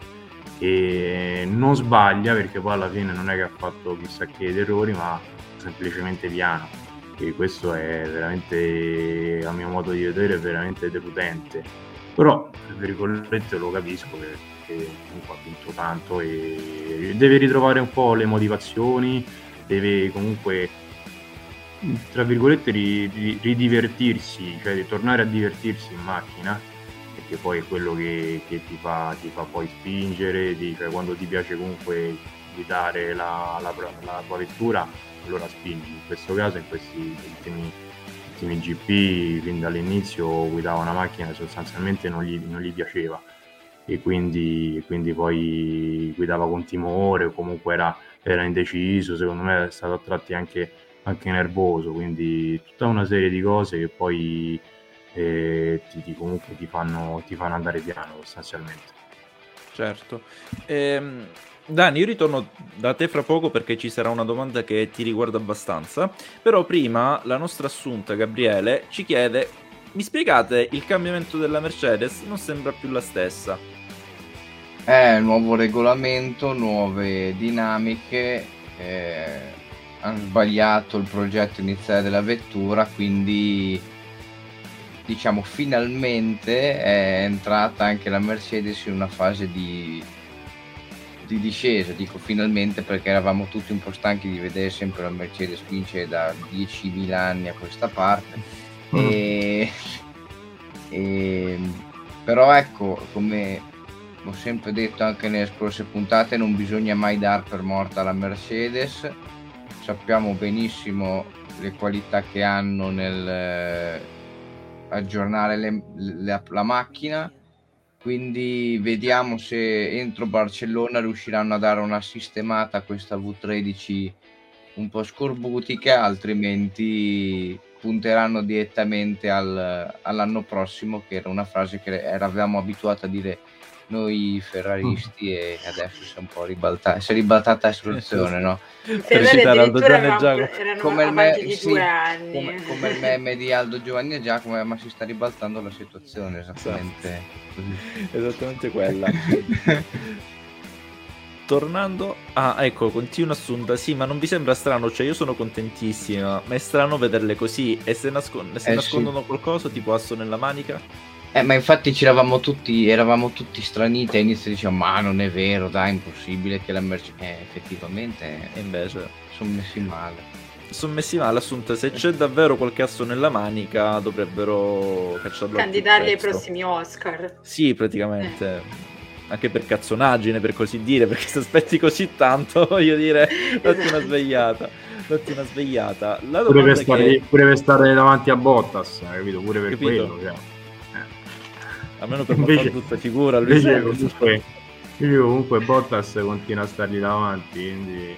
E non sbaglia perché poi alla fine non è che ha fatto chissà che errori ma semplicemente piano. E questo è veramente a mio modo di vedere veramente deludente. Però tra virgolette lo capisco perché comunque ha vinto tanto e deve ritrovare un po' le motivazioni, deve comunque tra virgolette ridivertirsi, cioè tornare a divertirsi in macchina perché poi è quello che, che ti, fa, ti, fa, poi spingere, ti, cioè quando ti piace comunque guidare la, la, la, tua vettura allora spingi, in questo caso in questi ultimi ultimi GP fin dall'inizio guidava una macchina che sostanzialmente non gli, non gli piaceva. E quindi, quindi, poi guidava con timore o comunque era, era, indeciso, secondo me è stato a tratti anche, anche, nervoso, quindi tutta una serie di cose che poi eh, ti, ti, comunque ti fanno, ti fanno andare piano sostanzialmente. Certo. Ehm, Dani, io ritorno da te fra poco perché ci sarà una domanda che ti riguarda abbastanza. Però prima la nostra assunta, Gabriele, ci chiede: mi spiegate il cambiamento della Mercedes? Non sembra più la stessa. È nuovo regolamento, nuove dinamiche. Eh, hanno sbagliato il progetto iniziale della vettura, quindi diciamo finalmente è entrata anche la Mercedes in una fase di di discesa, dico finalmente perché eravamo tutti un po' stanchi di vedere sempre la Mercedes vincere da 10.000 anni a questa parte. Mm. E, e, però ecco, come ho sempre detto anche nelle scorse puntate, non bisogna mai dar per morta la Mercedes. Sappiamo benissimo le qualità che hanno nel eh, aggiornare le, le, la macchina. Quindi vediamo se entro Barcellona riusciranno a dare una sistemata a questa V13 un po' scorbutica, altrimenti punteranno direttamente al, all'anno prossimo, che era una frase che eravamo abituati a dire noi ferraristi mm. e adesso si è un po' ribaltata, si è ribaltata la situazione, no? Ferrari addirittura erano, erano come il, me- sì, come, come il meme di Aldo Giovanni e Giacomo, ma si sta ribaltando la situazione, esattamente esatto. Esattamente quella. Tornando, ah ecco, continua Assunta, sì, ma non vi sembra strano, cioè io sono contentissima, ma è strano vederle così e se, nascon- se eh, nascondono sì. qualcosa, tipo asso nella manica? Eh, ma infatti ci eravamo tutti, eravamo tutti straniti all'inizio dicevamo ma non è vero, dai, impossibile che la Mercedes... Eh, effettivamente... E invece... Sono messi male. Sono messi male, assunto, se c'è davvero qualche asso nella manica dovrebbero cacciarlo Candidarli ai prossimi Oscar. Sì, praticamente. Eh anche per cazzonaggine per così dire perché se aspetti così tanto voglio dire datti una esatto. svegliata datti una svegliata La pure, per stare, che... pure per stare davanti a Bottas capito pure per capito? quello cioè almeno per invece, tutta figura lui invece comunque, comunque Bottas continua a stargli davanti quindi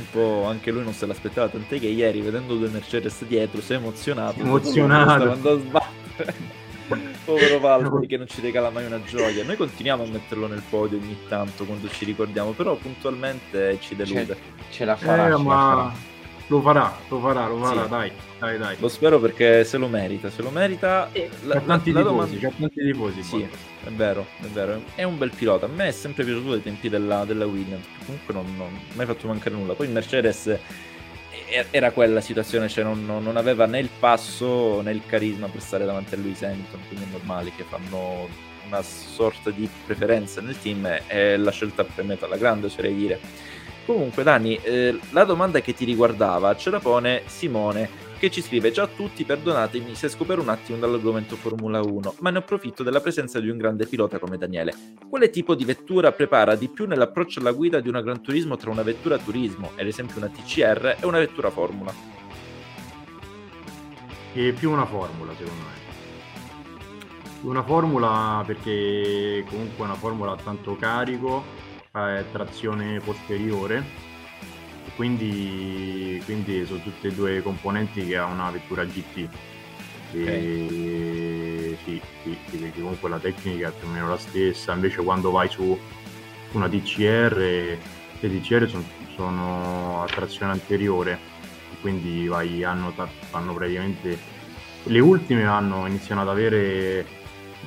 un po' anche lui non se l'aspettava tant'è che ieri vedendo due Mercedes dietro si è emozionato. Emozionato. stava a sbattere. Povero Valtteri che non ci regala mai una gioia. Noi continuiamo a metterlo nel podio ogni tanto quando ci ricordiamo però puntualmente ci delude. Ce, ce la farà, eh, ce ma... la farà lo farà, lo farà, lo farà, sì. dai, dai, dai. Lo spero perché se lo merita, se lo merita... Sì. La, c'è, tanti la, domanda... c'è tanti tifosi, Sì, è vero, è vero, è un bel pilota. A me è sempre piaciuto ai tempi della, della Williams, comunque non ha mai fatto mancare nulla. Poi Mercedes era quella situazione, cioè non, non, aveva né il passo né il carisma per stare davanti a Lewis Hamilton, quindi è normale che fanno una sorta di preferenza nel team e la scelta premiata alla grande, oserei dire Comunque, Dani, eh, la domanda che ti riguardava ce la pone Simone, che ci scrive: Ciao a tutti, perdonatemi se scopero un attimo dall'argomento Formula 1, ma ne approfitto della presenza di un grande pilota come Daniele. Quale tipo di vettura prepara di più nell'approccio alla guida di una Gran Turismo tra una vettura turismo, ad esempio una TCR, e una vettura Formula? E più una Formula, secondo me. Una Formula perché comunque una Formula ha tanto carico eh, trazione posteriore. Quindi, quindi, sono tutte e due componenti che ha una vettura GT e, sì, sì, sì, perché comunque la tecnica è più o meno la stessa. Invece quando vai su una DCR le DCR sono, sono a trazione anteriore. Quindi vai, hanno, hanno praticamente le ultime hanno iniziato ad avere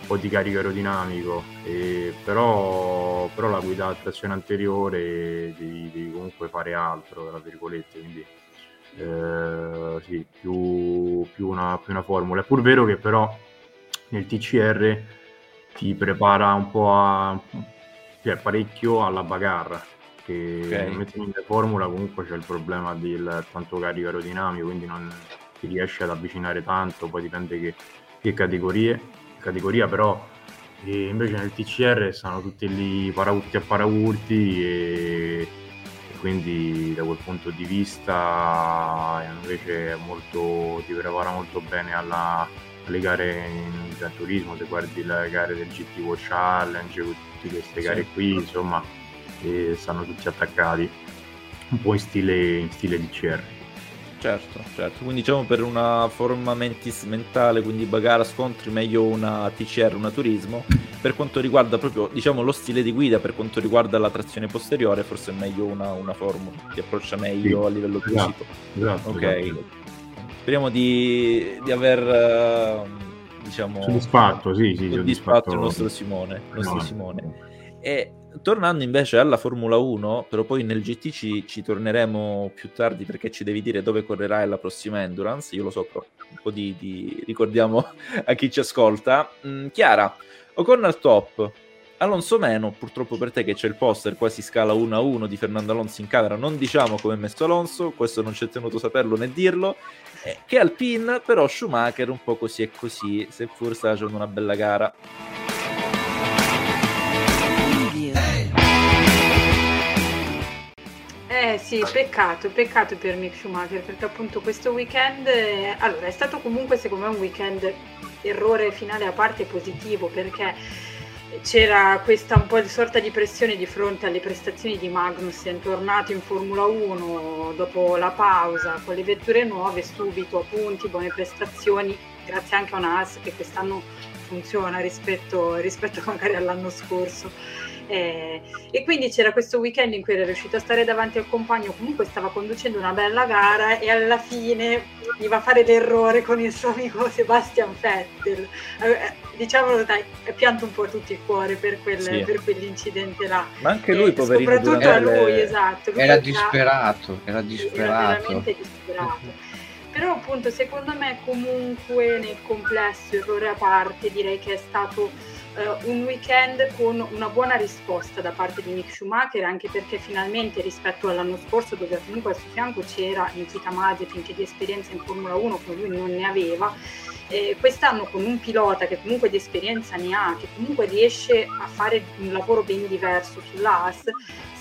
po' di carico aerodinamico, e, però, però, la guida a trazione anteriore devi, devi, comunque fare altro, tra virgolette, quindi eh, sì, più, più, una, più, una, formula. È pur vero che però nel TCR ti prepara un po' a, cioè parecchio alla bagarra che okay. mentre in formula comunque c'è il problema del tanto carico aerodinamico quindi non ti riesce ad avvicinare tanto poi dipende che, che categorie categoria però e invece nel TCR stanno tutti lì paraurti a paraurti e, e quindi da quel punto di vista invece molto, ti prepara molto bene alla, alle gare in Gran Turismo, se guardi le gare del GT Challenge, tutte queste gare qui, insomma, stanno tutti attaccati, un po' in stile, in stile DCR. Certo, certo, quindi diciamo per una forma mentis mentale, quindi bagara scontri, meglio una TCR, una turismo. Per quanto riguarda proprio, diciamo, lo stile di guida, per quanto riguarda la trazione posteriore, forse è meglio una, una formula, ti approccia meglio sì, a livello fisico. Esatto, ok. Esatto. Speriamo di, di aver, diciamo... Soddisfatto, sì, sì, soddisfatto il nostro Simone. Il nostro no. Simone. E tornando invece alla Formula 1, però poi nel GT ci, torneremo più tardi perché ci devi dire dove correrai la prossima Endurance, io lo so, però un po' di, di... ricordiamo a chi ci ascolta. Mm, Chiara, Ocon al top, Alonso meno, purtroppo per te che c'è il poster quasi scala 1 a 1 di Fernando Alonso in camera, non diciamo come è messo Alonso, questo non ci è tenuto saperlo né dirlo, eh, che Alpine però Schumacher un po' così e così, seppur sta facendo una bella gara. Eh sì, peccato, peccato per Mick Schumacher perché appunto questo weekend, eh, allora è stato comunque secondo me un weekend errore finale a parte positivo perché c'era questa un po' di sorta di pressione di fronte alle prestazioni di Magnussen, tornato in Formula 1 dopo la pausa con le vetture nuove, subito a punti, buone prestazioni, grazie anche a una AS che quest'anno funziona rispetto, rispetto magari all'anno scorso eh, e quindi c'era questo weekend in cui era riuscito a stare davanti al compagno, comunque stava conducendo una bella gara e alla fine gli va a fare l'errore con il suo amico Sebastian Vettel. Eh, diciamolo dai, pianto un po' tutti il cuore per, quel, sì. per quell'incidente là. Ma anche lui, eh, poverino, soprattutto a lui, le... esatto. Lui era, disperato, era disperato. Era veramente disperato. Però appunto secondo me comunque nel complesso, errore a parte, direi che è stato uh, un weekend con una buona risposta da parte di Mick Schumacher, anche perché finalmente rispetto all'anno scorso, dove comunque al suo fianco c'era Nikita Mazepin che di esperienza in Formula 1 come lui non ne aveva, eh, quest'anno con un pilota che comunque di esperienza ne ha, che comunque riesce a fare un lavoro ben diverso sull'AS,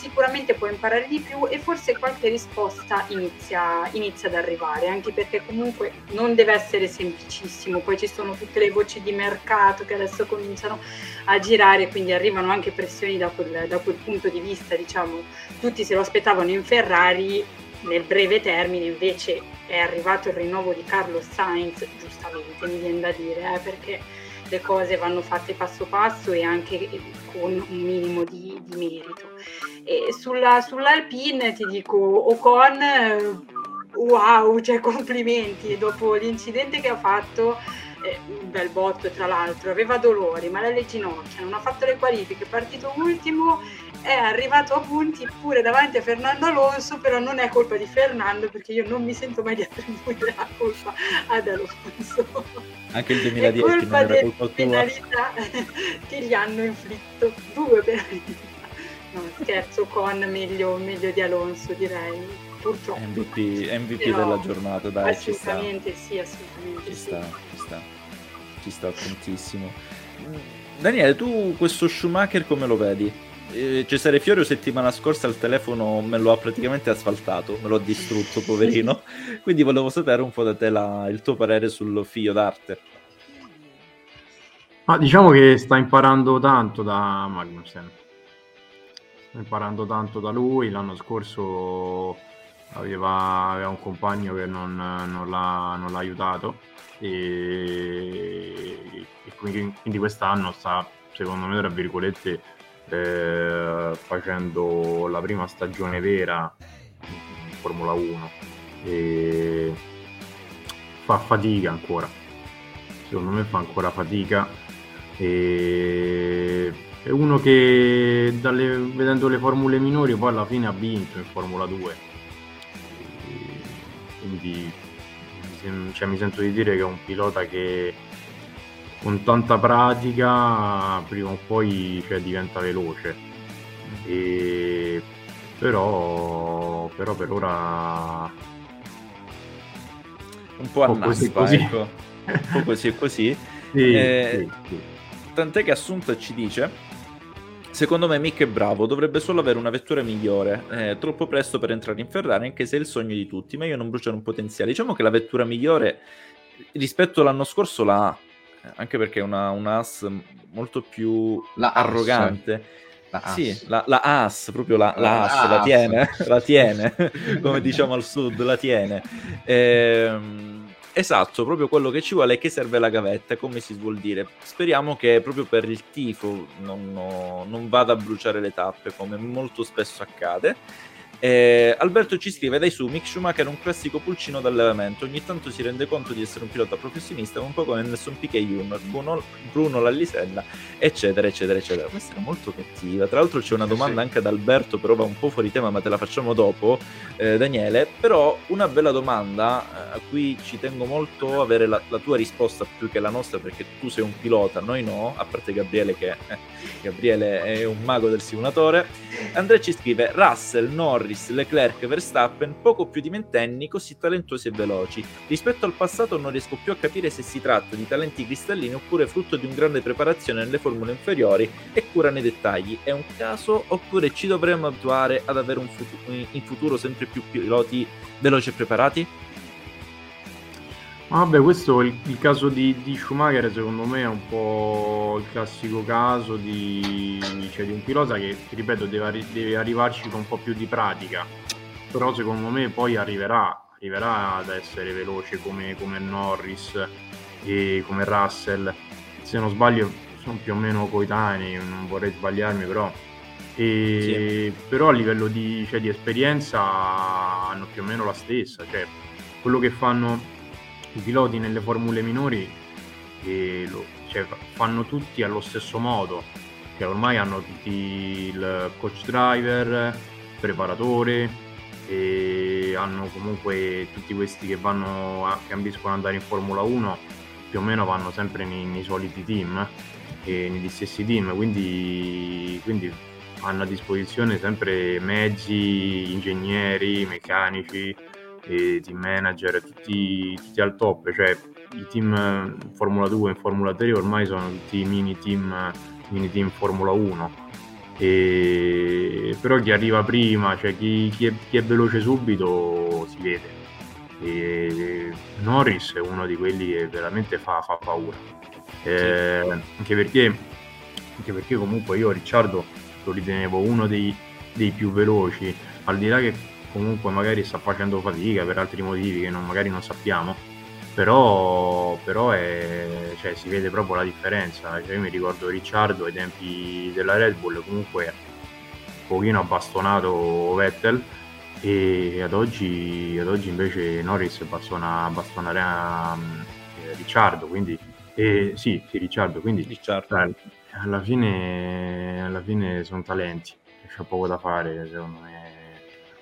sicuramente può imparare di più e forse qualche risposta inizia, inizia, ad arrivare, anche perché comunque non deve essere semplicissimo, poi ci sono tutte le voci di mercato che adesso cominciano a girare, quindi arrivano anche pressioni da quel, da quel punto di vista, diciamo, tutti se lo aspettavano in Ferrari, nel breve termine invece è arrivato il rinnovo di Carlos Sainz, giustamente mi viene da dire, eh, perché le cose vanno fatte passo passo e anche con un minimo di, di merito. E sulla, sull'Alpine ti dico Ocon, wow, cioè complimenti, dopo l'incidente che ha fatto eh, un bel botto tra l'altro, aveva dolori, male alle ginocchia, non ha fatto le qualifiche, è partito ultimo è arrivato a punti pure davanti a Fernando Alonso, però non è colpa di Fernando perché io non mi sento mai di attribuire la colpa ad Alonso. Anche il 2010 è colpa era colpa penalità che gli hanno inflitto due penalità. No, scherzo, con meglio, meglio di Alonso direi, purtroppo. MVP, MVP della giornata, dai, assolutamente sì, assolutamente ci sì. sta, ci sta, tantissimo. Daniele, tu questo Schumacher come lo vedi? Eh, Cesare Fiorio settimana scorsa al telefono me lo ha praticamente asfaltato, me l'ho distrutto, poverino. Quindi volevo sapere un po' da te la, il tuo parere sul figlio d'arte. Ma diciamo che sta imparando tanto da Magnussen. Sta imparando tanto da lui. L'anno scorso aveva, aveva un compagno che non, non, l'ha, non l'ha, aiutato. E, e quindi, quindi quest'anno sta, secondo me, tra virgolette, eh, facendo la prima stagione vera in Formula 1 e fa fatica ancora. Secondo me fa ancora fatica. E è uno che dalle, vedendo le formule minori poi alla fine ha vinto in Formula 2 e quindi cioè, mi sento di dire che è un pilota che con tanta pratica prima o poi cioè, diventa veloce. E... Però, però per ora un po' a così, così. Ecco. un po' così e così. sì, eh, sì, sì. Tant'è che Assunta ci dice Secondo me Mick è bravo, dovrebbe solo avere una vettura migliore. È troppo presto per entrare in Ferrari, anche se è il sogno di tutti, ma io non bruciano un potenziale. Diciamo che la vettura migliore rispetto all'anno scorso la ha, anche perché è una, una AS molto più la arrogante. La sì, la, la AS, proprio la, la, AS, la tiene, la tiene, come diciamo al sud, la tiene. Ehm Esatto, proprio quello che ci vuole è che serve la gavetta, come si vuol dire. Speriamo che proprio per il tifo non, no, non vada a bruciare le tappe, come molto spesso accade. Eh, Alberto ci scrive: Dai su, Mick Schumacher è un classico pulcino d'allevamento. Ogni tanto si rende conto di essere un pilota professionista, un po' come Nelson Piquet Junior, Bruno, Bruno Lallisella, eccetera, eccetera, eccetera. Questa era molto cattiva. Tra l'altro, c'è una domanda sì. anche ad Alberto, però va un po' fuori tema, ma te la facciamo dopo, eh, Daniele. Però, una bella domanda eh, a cui ci tengo molto avere la, la, tua risposta più che la nostra, perché tu sei un pilota, noi no, a parte Gabriele, che eh, Gabriele è un mago del simulatore. Andrea ci scrive: Russell, Norris. Norris, Leclerc, Verstappen, poco più di ventenni, così talentuosi e veloci. Rispetto al passato non riesco più a capire se si tratta di talenti cristallini oppure frutto di un grande preparazione nelle formule inferiori e cura nei dettagli. È un caso oppure ci dovremmo abituare ad avere futuro, in futuro sempre più piloti veloci e preparati? Vabbè, questo il, il caso di, di, Schumacher secondo me è un po' il classico caso di, cioè, di un pilota che, ripeto, deve, deve, arrivarci con un po' più di pratica, però secondo me poi arriverà, arriverà ad essere veloce come, come Norris e come Russell. Se non sbaglio sono più o meno coetanei, non vorrei sbagliarmi però. E, sì. Però a livello di, cioè, di esperienza hanno più o meno la stessa, cioè quello che fanno i piloti nelle formule minori lo, cioè, fanno tutti allo stesso modo, che ormai hanno tutti il coach driver, preparatore e hanno comunque tutti questi che vanno che ambiscono ad andare in Formula 1 più o meno vanno sempre nei, nei soliti team e negli stessi team quindi, quindi hanno a disposizione sempre mezzi, ingegneri, meccanici e team manager, tutti, tutti al top, cioè i team in Formula 2 e Formula 3 ormai sono tutti mini team, mini team Formula 1. E... Però chi arriva prima, cioè chi, chi, è, chi è veloce subito si vede. E Norris è uno di quelli che veramente fa, fa paura. Eh, anche, perché, anche perché comunque io Ricciardo lo ritenevo uno dei, dei più veloci, al di là che comunque magari sta facendo fatica per altri motivi che non, magari non sappiamo, però, però è, cioè, si vede proprio la differenza. Cioè, io mi ricordo Ricciardo ai tempi della Red Bull comunque un pochino ha bastonato Vettel e ad oggi, ad oggi invece Norris bastona, bastonerà eh, Ricciardo, quindi eh, sì, sì, Ricciardo, quindi Ricciardo. Alla, fine, alla fine sono talenti, c'è poco da fare secondo me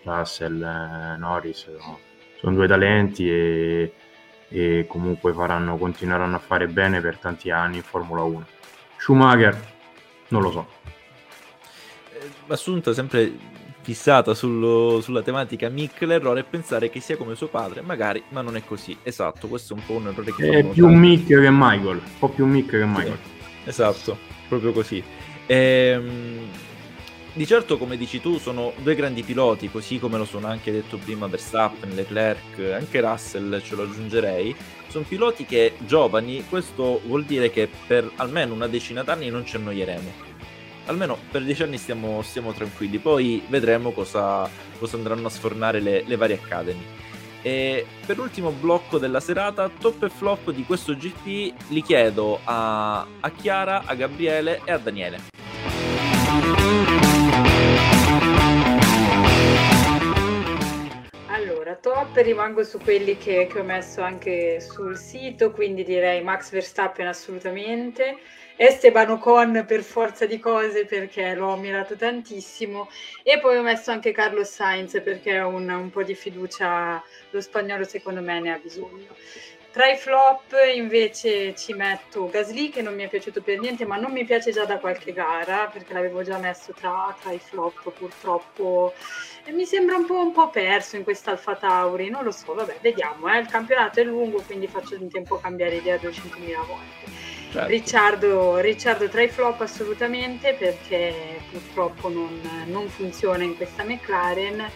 Russell, eh, Norris, no? sono due talenti e, e, comunque faranno, continueranno a fare bene per tanti anni in Formula 1. Schumacher, non lo so. Eh, Assunta sempre fissata sullo, sulla tematica Mick, l'errore è pensare che sia come suo padre, magari, ma non è così. Esatto, questo è un po' un errore che È più Mick che Michael, un po' più Mick che Michael. Sì, esatto, proprio così. Ehm di certo, come dici tu, sono due grandi piloti, così come lo sono anche detto prima Verstappen, Leclerc, anche Russell ce lo aggiungerei. Sono piloti che giovani, questo vuol dire che per almeno una decina d'anni non ci annoieremo. Almeno per dieci anni stiamo, stiamo tranquilli, poi vedremo cosa, cosa andranno a sfornare le, le varie academy. E per l'ultimo blocco della serata, top e flop di questo GP li chiedo a, a Chiara, a Gabriele e a Daniele. Top rimango su quelli che, che, ho messo anche sul sito, quindi direi Max Verstappen assolutamente, Esteban Ocon per forza di cose perché l'ho ammirato tantissimo e poi ho messo anche Carlos Sainz perché un, un po' di fiducia lo spagnolo secondo me ne ha bisogno. Tra i flop invece ci metto Gasly che non mi è piaciuto per niente, ma non mi piace già da qualche gara perché l'avevo già messo tra, tra i flop purtroppo e mi sembra un po', un po', perso in questa Alfa Tauri, non lo so, vabbè, vediamo, eh. il campionato è lungo quindi faccio in tempo a cambiare idea 200.000 volte. Certo. Ricciardo, Ricciardo, tra i flop assolutamente perché purtroppo non, non funziona in questa McLaren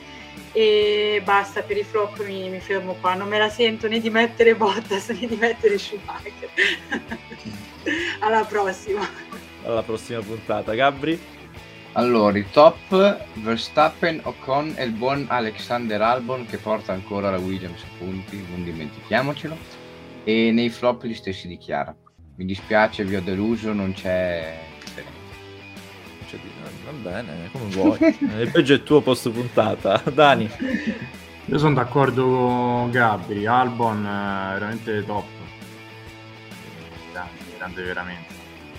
e basta per i flop mi, mi, fermo qua. Non me la sento né di mettere Bottas né di mettere Schumacher. Alla prossima. Alla prossima puntata. Gabri? Allora i top Verstappen, Ocon e il buon Alexander Albon che porta ancora la Williams punti non dimentichiamocelo. E nei flop gli stessi di Chiara. Mi dispiace vi ho deluso non c'è Va bene, come vuoi. il peggio è tuo posto puntata. Dani. Io sono d'accordo con Gabri, Albon è veramente top. Grande, grande veramente.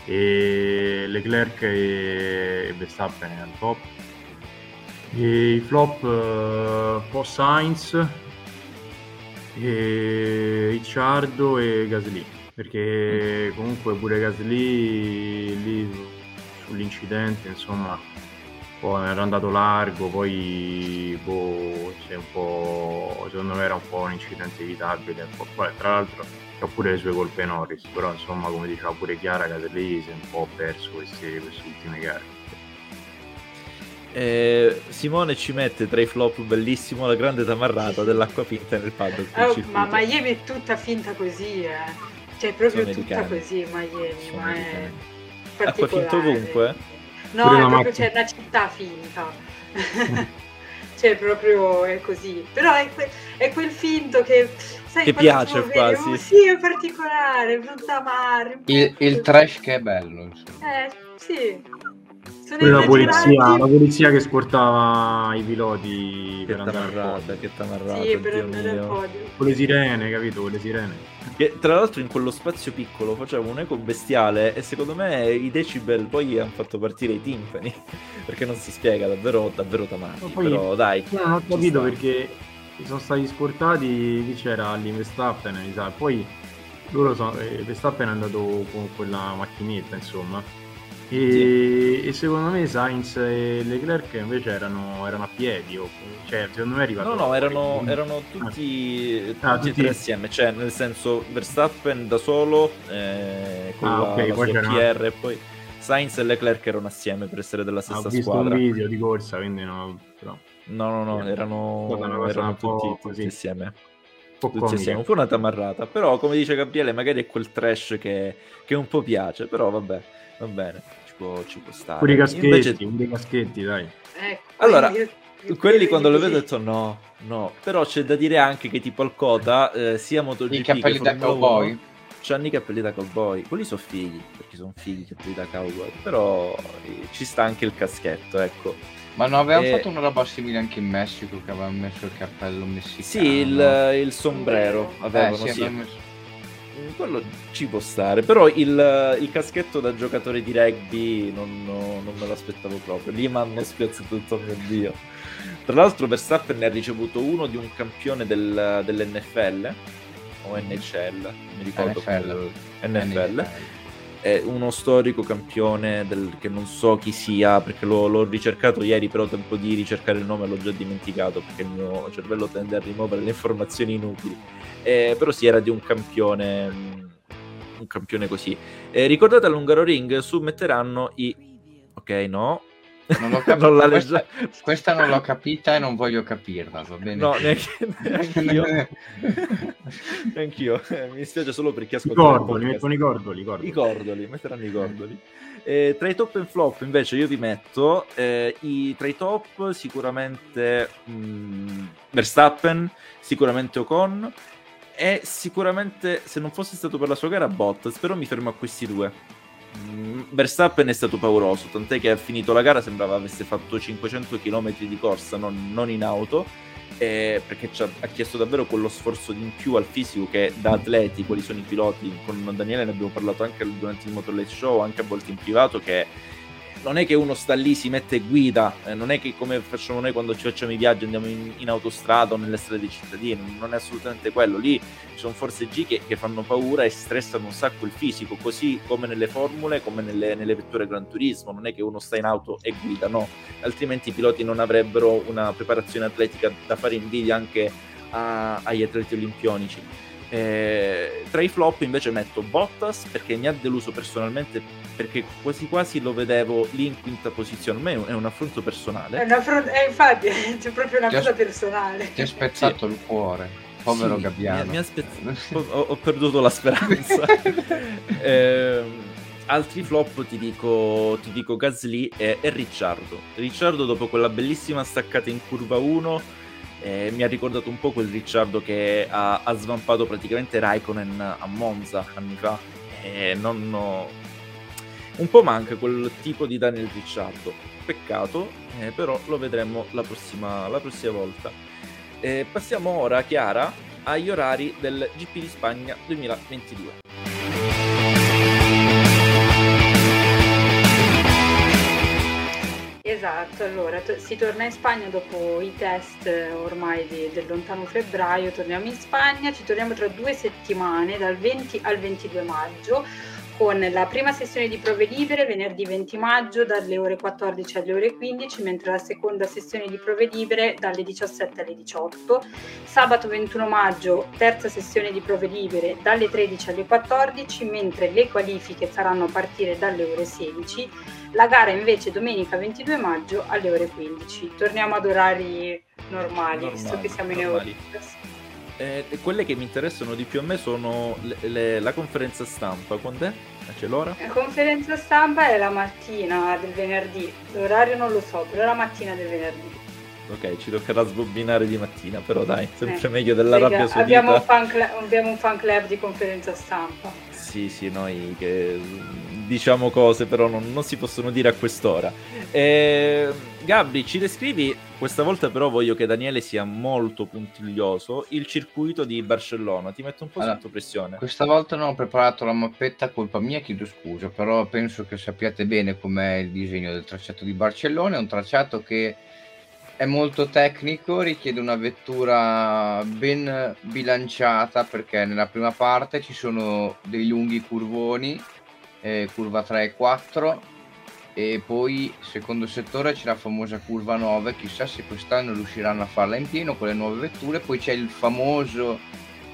E Leclerc e Verstappen al top. E i flop un po' Sainz, e Ricciardo e Gasly perché comunque pure Gasly lì sull'incidente, insomma, poi era andato largo, poi boh, un po', secondo me era un po' un incidente evitabile. Poi, tra l'altro ha pure le sue colpe Norris, però insomma come diceva pure Chiara Caterlini si è un po' perso queste, queste ultime gare. Eh, Simone ci mette tra i flop bellissimo la grande tamarrata dell'acqua finta nel paddock. Oh, ma Miami è tutta finta così, eh. Cioè, proprio tutta così Miami, Sono ma è Acqua finta ovunque? No, è proprio, c'è una città finta. cioè, proprio è così. Però è, que- è quel finto che... Sai, che piace quasi. Vedi, sì, è particolare, brutta mare. Il, il trash che è bello. Insomma. Eh, sì. La polizia, la polizia, che scortava i piloti che per andare al che tamarrata, sì, per andare al podio. Con le sirene, capito? Con le sirene. Che, tra l'altro in quello spazio piccolo faceva un eco bestiale e secondo me i decibel poi hanno fatto partire i timpani perché non si spiega davvero, davvero tamarri. Però dai. Non ho capito perché sono stati scortati chi c'era lì Verstappen, poi loro sono, eh, Verstappen è andato con quella macchinetta insomma e, sì. e, secondo me Sainz e Leclerc invece erano, erano a piedi, o, cioè secondo me è. No, no, erano, erano tutti, ah, tutti, tutti, e tre assieme, cioè nel senso Verstappen da solo, eh, con ah, la, okay, la poi PR e poi Sainz e Leclerc erano assieme per essere della stessa ah, ho visto squadra. un video di corsa, quindi no, però... No, no, no, erano, erano tutti, tutti insieme. Tutti po' una tamarrata, però come dice Gabriele magari è quel trash che, che un po' piace, però vabbè va bene, ci può, ci può stare. Pure i caschetti, Invece... pure caschetti, dai. Ecco, allora, io, io quelli quando lo vedo ho detto no, no, però c'è da dire anche che tipo al Cota, eh, sia MotoGP I capelli da cowboy. C'hanno i capelli da cowboy, quelli sono figli, perché sono figli i capelli da cowboy, però eh, ci sta anche il caschetto, ecco. Ma non avevamo e... fatto una roba simile anche in Messico che avevamo messo il cappello messicano? Sì, il, il sombrero avevano, eh, sì. Avevamo messo quello ci può stare, però il, il caschetto da giocatore di rugby non, no, non me l'aspettavo proprio. Lì mi hanno spiazzato tutto, mio dio. Tra l'altro, Verstappen ne ha ricevuto uno di un campione del, dell'NFL o NHL, mi ricordo. NFL. NFL. NFL. È uno storico campione del, che non so chi sia perché l'ho, l'ho ricercato ieri, però tempo di ricercare il nome l'ho già dimenticato perché il mio cervello tende a rimuovere le informazioni inutili eh, però si era di un campione, mm, un campione così. Eh, ricordate all'Ungaro Ring submetteranno i... Ok, no. Non l'ho capita. non questa, questa, non l'ho capita e non voglio capirla, va bene? No, neanche, neanch'io. neanch'io. Eh, mi dispiace solo perché ascolto. I cordoli, mettono i cordoli, cordoli. I cordoli, metteranno i cordoli. Eh, tra i top e flop invece io vi metto eh, i, tra i top sicuramente mh, mm, Verstappen, sicuramente Ocon, è sicuramente, se non fosse stato per la sua gara, Bottas, però mi fermo a questi due. Mm, Verstappen è stato pauroso, tant'è che ha finito la gara, sembrava avesse fatto 500 km di corsa, non, non in auto, eh, perché ha chiesto davvero quello sforzo in più al fisico che da atleti, quali sono i piloti, con Daniele ne abbiamo parlato anche durante il Motorless Show, anche a volte in privato, che non è che uno sta lì, si mette guida, eh, non è che come facciamo noi quando ci facciamo i viaggi andiamo in, in autostrada o nelle strade dei cittadini, non è assolutamente quello. Lì ci sono forze G che, che, fanno paura e stressano un sacco il fisico, così come nelle formule, come nelle, nelle, vetture Gran Turismo. Non è che uno sta in auto e guida, no, altrimenti i piloti non avrebbero una preparazione atletica da fare invidia anche a, agli atleti olimpionici. Eh, tra i flop invece metto Bottas perché mi ha deluso personalmente perché quasi quasi lo vedevo lì in quinta posizione. A me è un affronto personale. È affronto, eh, infatti, c'è proprio una ti cosa personale. Ti ha spezzato sì. il cuore, povero sì, Gabbiano. Mi, mi spezz... ho, ho, perduto la speranza. eh, altri flop ti dico, ti dico Gasly e, e Ricciardo. Ricciardo dopo quella bellissima staccata in curva 1 eh, mi ha ricordato un po' quel Ricciardo che ha, ha svampato praticamente Raikkonen a Monza anni fa. Eh, non, no... Un po' manca quel tipo di Daniel Ricciardo. Peccato, eh, però lo vedremo la prossima, la prossima volta. Eh, passiamo ora, Chiara, agli orari del GP di Spagna 2022. Esatto, allora to- si torna in Spagna dopo i test eh, ormai di- del lontano febbraio, torniamo in Spagna, ci torniamo tra due settimane, dal 20 al 22 maggio, con la prima sessione di prove libere venerdì 20 maggio dalle ore 14 alle ore 15, mentre la seconda sessione di prove libere dalle 17 alle 18. Sabato 21 maggio terza sessione di prove libere dalle 13 alle 14, mentre le qualifiche saranno a partire dalle ore 16 la gara invece domenica 22 maggio alle ore 15. Torniamo ad orari normali, normali visto che siamo normali. in Europa. Eh, quelle che mi interessano di più a me sono le, le, la conferenza stampa. Quando è? C'è l'ora? La conferenza stampa è la mattina del venerdì. L'orario non lo so, però è la mattina del venerdì. Ok, ci toccherà sbobinare di mattina, però dai, sempre eh, meglio della rabbia sudita. Abbiamo un, fan club, abbiamo un fan club di conferenza stampa. Sì, sì, noi che diciamo cose, però non, non si possono dire a quest'ora. Eh, Gabri, ci descrivi, questa volta però voglio che Daniele sia molto puntiglioso, il circuito di Barcellona, ti metto un po' allora, sotto pressione. Questa volta non ho preparato la mappetta, colpa mia, chiedo scusa, però penso che sappiate bene com'è il disegno del tracciato di Barcellona, è un tracciato che è molto tecnico, richiede una vettura ben bilanciata perché nella prima parte ci sono dei lunghi curvoni eh, curva 3 e 4 e poi secondo settore c'è la famosa curva 9 chissà se quest'anno riusciranno a farla in pieno con le nuove vetture poi c'è il famoso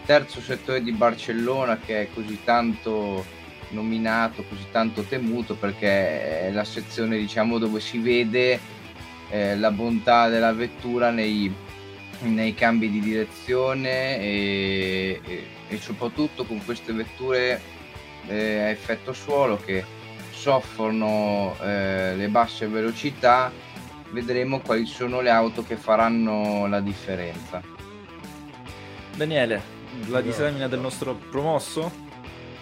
terzo settore di Barcellona che è così tanto nominato così tanto temuto perché è la sezione diciamo dove si vede eh, la bontà della vettura nei, nei cambi di direzione e, e, e soprattutto con queste vetture eh, a effetto suolo che soffrono eh, le basse velocità, vedremo quali sono le auto che faranno la differenza. Daniele, la disamina del nostro promosso?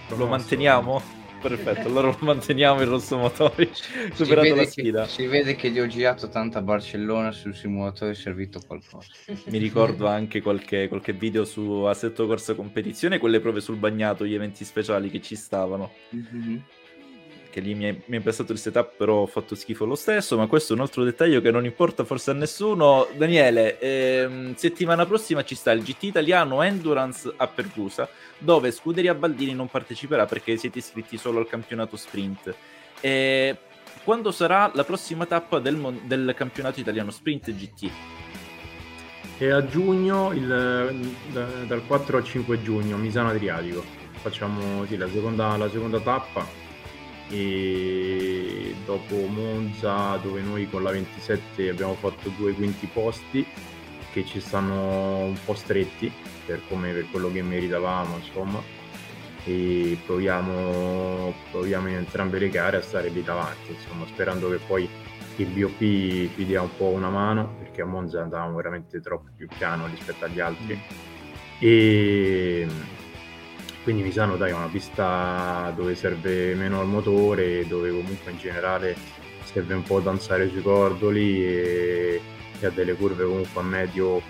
promosso. Lo manteniamo? Perfetto, allora lo manteniamo il rosso motori. Superato la sfida. Che, si vede che gli ho girato tanta Barcellona sul simulatore è servito qualcosa. Mi ricordo anche qualche, qualche video su Assetto Corsa Competizione, quelle prove sul bagnato, gli eventi speciali che ci stavano. Mm-hmm che lì mi è, mi è il setup, però ho fatto schifo lo stesso, ma questo è un altro dettaglio che non importa forse a nessuno. Daniele, ehm, settimana prossima ci sta il GT italiano Endurance a Pergusa, dove Scuderia Baldini non parteciperà perché siete iscritti solo al campionato sprint. E quando sarà la prossima tappa del, mon- del campionato italiano sprint GT? E a giugno, il, da, dal 4 al 5 giugno, Misano Adriatico. Facciamo sì, la, seconda, la seconda tappa e dopo Monza dove noi con la 27 abbiamo fatto due quinti posti che ci stanno un po' stretti per, come, per quello che meritavamo insomma e proviamo, proviamo in entrambe le gare a stare lì davanti insomma sperando che poi il BOP ci dia un po' una mano perché a Monza andavamo veramente troppo più piano rispetto agli altri mm. e quindi Misano dai, è una pista dove serve meno al motore, dove comunque in generale serve un po' danzare sui cordoli e, e ha delle curve comunque a medio,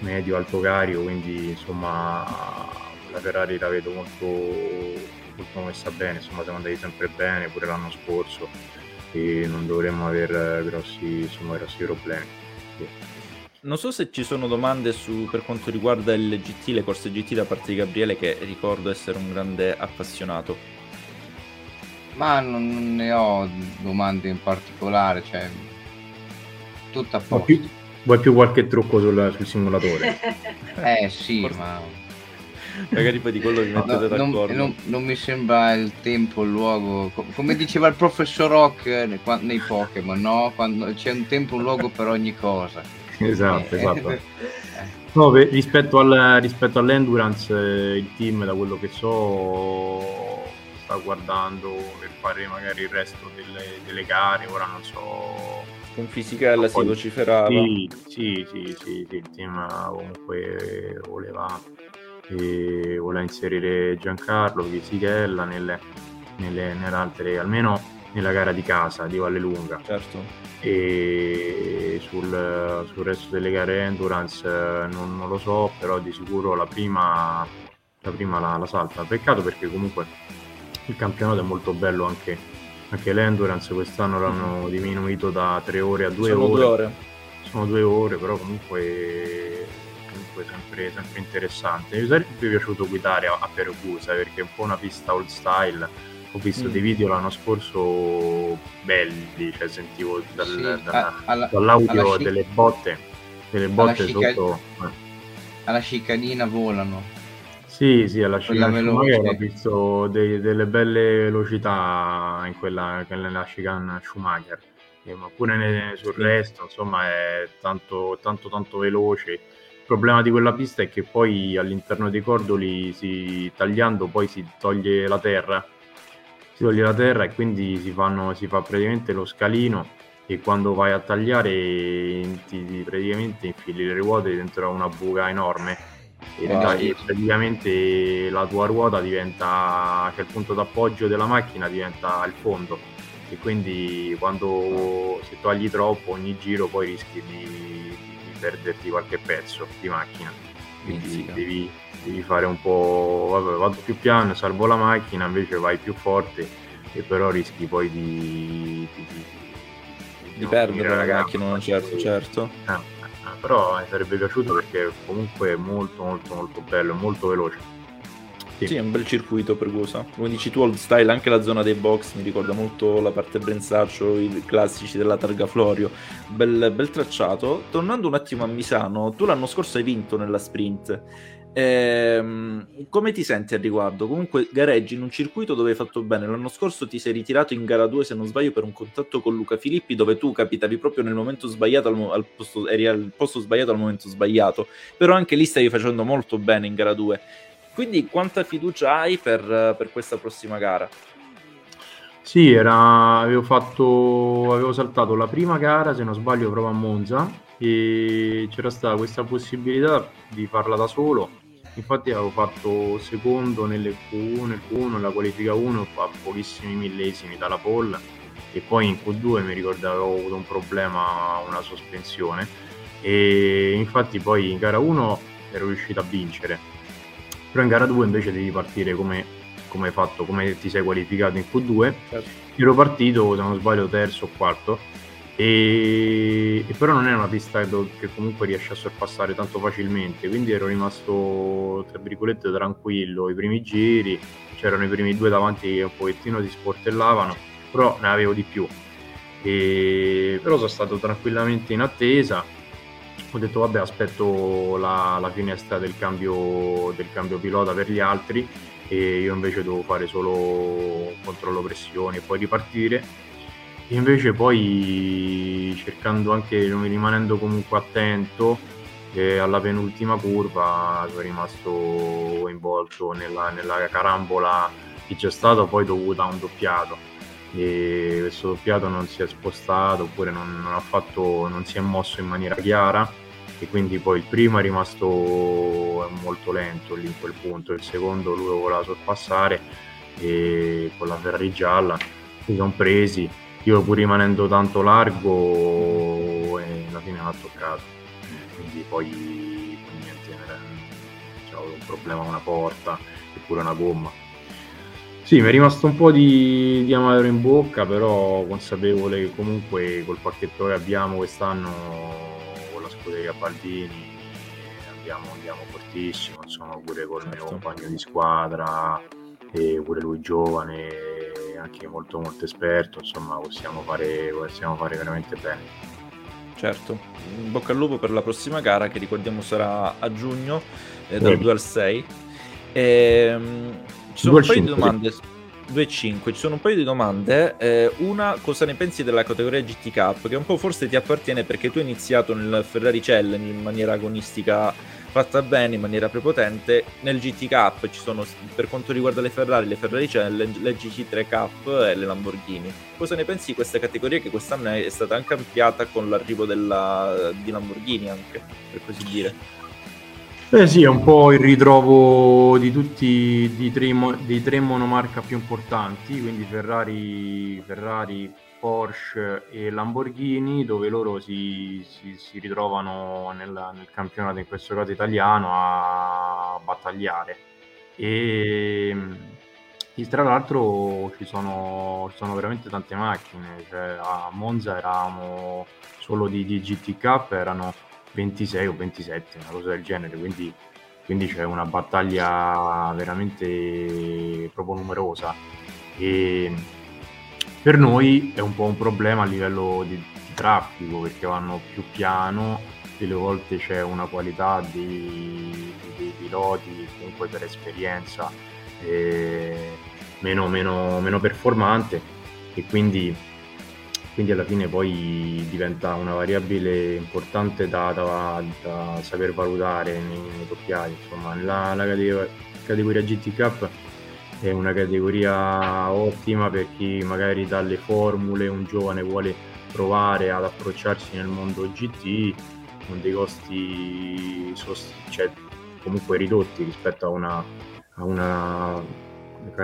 medio alto carico, quindi insomma la Ferrari la vedo molto, che sta bene, insomma siamo andati sempre bene pure l'anno scorso e non dovremmo avere grossi, insomma, grossi problemi. Sì. Non so se ci sono domande su, per quanto riguarda il GT, le corse GT da parte di Gabriele, che ricordo essere un grande appassionato. Ma non ne ho domande in particolare, cioè tutta a posto. Vuoi più, vuoi più qualche trucco sul, sul simulatore? eh sì, Forse... ma magari poi di quello vi mettete no, d'accordo. Non, non, non, mi sembra il tempo, il luogo, come diceva il professor Rock nei, nei Pokémon, no? Quando c'è un tempo, un luogo per ogni cosa. Esatto, eh, esatto. Eh. No, beh, rispetto, al, rispetto all'endurance, eh, il team, da quello che so, sta guardando per fare magari il resto delle, delle gare, ora non so con Fisichella si vociferava. Sì, sì, sì, sì, sì, il team comunque voleva e voleva inserire Giancarlo Fisichella nelle, nelle, nell'altre, almeno nella gara di casa di Vallelunga. Certo. E sul, sul, resto delle gare endurance non, non, lo so, però di sicuro la prima, la, prima la, la, salta. Peccato perché comunque il campionato è molto bello anche, anche l'endurance, quest'anno l'hanno diminuito da tre ore a due Sono ore. Due ore. Sono due ore, però comunque comunque sempre, sempre interessante. Mi sarebbe piaciuto guidare a, a Pergusa perché è un po' una pista old style. Ho visto mm. dei video l'anno scorso belli, cioè sentivo dal, sì, da, alla, dall'audio alla delle botte, delle botte cica... sotto. Eh. Alla cicanina volano. Sì, sì, alla chicane ho visto dei, delle belle velocità in quella, nella chicane Schumacher, eh, ma pure nel, sul resto, insomma, è tanto, tanto, tanto veloce il problema di quella pista è che poi all'interno dei cordoli, si, tagliando, poi si toglie la terra. Si toglie la terra e quindi si, fanno, si fa praticamente lo scalino e quando vai a tagliare ti, ti praticamente infili le ruote dentro una buca enorme e, wow. e praticamente la tua ruota diventa, che il punto d'appoggio della macchina diventa il fondo e quindi quando se togli troppo ogni giro poi rischi di perderti qualche pezzo di macchina. Quindi devi, devi, fare un po', vabbè, vado più piano, salvo la macchina, invece vai più forte e però rischi poi di, di, di, di perdere la macchina, certo, certo. Eh, eh, però mi sarebbe piaciuto perché comunque è molto molto molto bello, molto veloce. Sì. sì. è un bel circuito per Gusa. Come dici tu, old style, anche la zona dei box mi ricorda molto la parte Brenzaccio, i classici della Targa Florio. Bel, bel tracciato. Tornando un attimo a Misano, tu l'anno scorso hai vinto nella sprint. Ehm, come ti senti al riguardo? Comunque gareggi in un circuito dove hai fatto bene. L'anno scorso ti sei ritirato in gara 2, se non sbaglio, per un contatto con Luca Filippi, dove tu capitavi proprio nel momento sbagliato, al, al posto, eri al posto sbagliato al momento sbagliato. Però anche lì stavi facendo molto bene in gara 2. Quindi quanta fiducia hai per, per questa prossima gara? Sì, era, avevo, fatto, avevo saltato la prima gara, se non sbaglio, proprio a Monza e c'era stata questa possibilità di farla da solo. Infatti avevo fatto secondo nelle Q1, nel Q1, nella qualifica 1, a pochissimi millesimi dalla pole e poi in Q2 mi ricordo avevo avuto un problema, una sospensione e infatti poi in gara 1 ero riuscito a vincere però in gara 2 invece devi partire come, come hai fatto, come ti sei qualificato in Q2. Certo. Ero partito, se non sbaglio, terzo o quarto, e, e, però non è una pista che, comunque riesce a sorpassare tanto facilmente, quindi ero rimasto tra virgolette tranquillo. I primi giri, c'erano i primi due davanti che un pochettino si sportellavano, però ne avevo di più. E, però sono stato tranquillamente in attesa. Ho detto vabbè aspetto la, la finestra del cambio, del cambio pilota per gli altri e io invece devo fare solo controllo pressioni e poi ripartire invece poi cercando anche rimanendo comunque attento eh, alla penultima curva sono rimasto coinvolto nella, nella carambola che c'è stato poi dovuta a un doppiato. E questo doppiato non si è spostato oppure non, non, fatto, non si è mosso in maniera chiara e quindi poi il primo è rimasto molto lento lì in quel punto, il secondo lui lo voleva sorpassare e con la Ferrari gialla si sono presi, io pur rimanendo tanto largo e alla fine mi ha toccato, quindi poi, poi niente, c'è un problema a una porta eppure una gomma. Sì, mi è rimasto un po' di, di amaro in bocca, però consapevole che comunque col pacchetto che abbiamo quest'anno con la scuderia Baldini andiamo, andiamo fortissimo, insomma pure col certo. mio compagno di squadra e pure lui giovane, anche molto molto esperto, insomma possiamo fare, possiamo fare veramente bene. Certo, in bocca al lupo per la prossima gara che ricordiamo sarà a giugno, eh, dal 2 al 6. E, ehm, ci sono un paio di domande. 2-5, ci sono un paio di domande. Eh, una, cosa ne pensi della categoria GT Cup? Che un po' forse ti appartiene perché tu hai iniziato nel Ferrari Challenge in maniera agonistica fatta bene, in maniera prepotente. Nel GT Cup ci sono, per quanto riguarda le Ferrari, le Ferrari Challenge, le GT3 Cup e le Lamborghini. Cosa ne pensi di questa categoria che quest'anno è stata anche ampliata con l'arrivo della, di Lamborghini anche, per così dire? Eh sì, è un po' il ritrovo di tutti i tre, tre monomarca più importanti, quindi Ferrari, Ferrari, Porsche e Lamborghini, dove loro si, si, si ritrovano nel, nel, campionato, in questo caso italiano, a battagliare. E, e tra l'altro ci sono, ci sono, veramente tante macchine, cioè, a Monza eravamo solo di, di GT Cup, erano 26 o 27, una cosa del genere, quindi, quindi c'è una battaglia veramente proprio numerosa. E per noi è un po' un problema a livello di, di traffico perché vanno più piano, delle volte c'è una qualità dei, dei piloti comunque per esperienza eh, meno, meno, meno performante e quindi quindi alla fine poi diventa una variabile importante da, da, da saper valutare nei, nei doppiati. Insomma, la, la categoria, GT Cup è una categoria ottima per chi magari dalle formule un giovane vuole provare ad approcciarsi nel mondo GT con dei costi sost- cioè, comunque ridotti rispetto a una, a una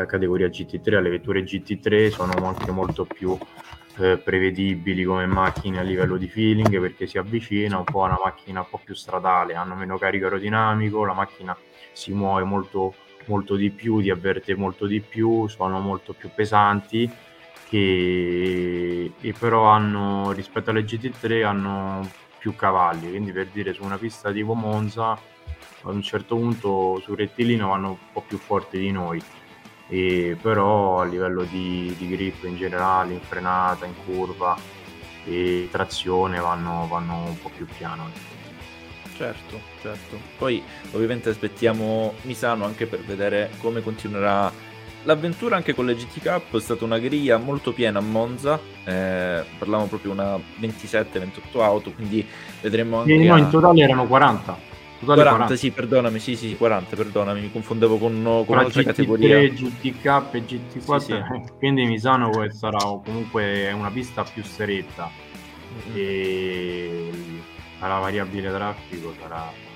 categoria GT3, alle vetture GT3 sono anche molto più eh, prevedibili come macchine a livello di feeling perché si avvicina un po' a una macchina un po' più stradale, hanno meno carico aerodinamico, la macchina si muove molto, molto di più, ti avverte molto di più, sono molto più pesanti che e però hanno rispetto alle GT3 hanno più cavalli, quindi per dire su una pista tipo Monza a un certo punto sul rettilineo vanno un po' più forti di noi e però a livello di, di grip in generale, in frenata, in curva e trazione vanno, vanno un po' più piano. Certo, certo. Poi ovviamente aspettiamo Misano anche per vedere come continuerà l'avventura anche con le GT Cup. È stata una griglia molto piena a Monza, eh, parlavamo proprio una 27-28 auto, quindi vedremo anche... no, a... in totale erano 40. 40, 40, sì, perdonami, sì, sì, 40, perdonami, mi confondevo con, con un'altra GT3, categoria. GTK e GT4, sì, sì. quindi Misano sarà comunque una pista più stretta mm-hmm. e la variabile traffico sarà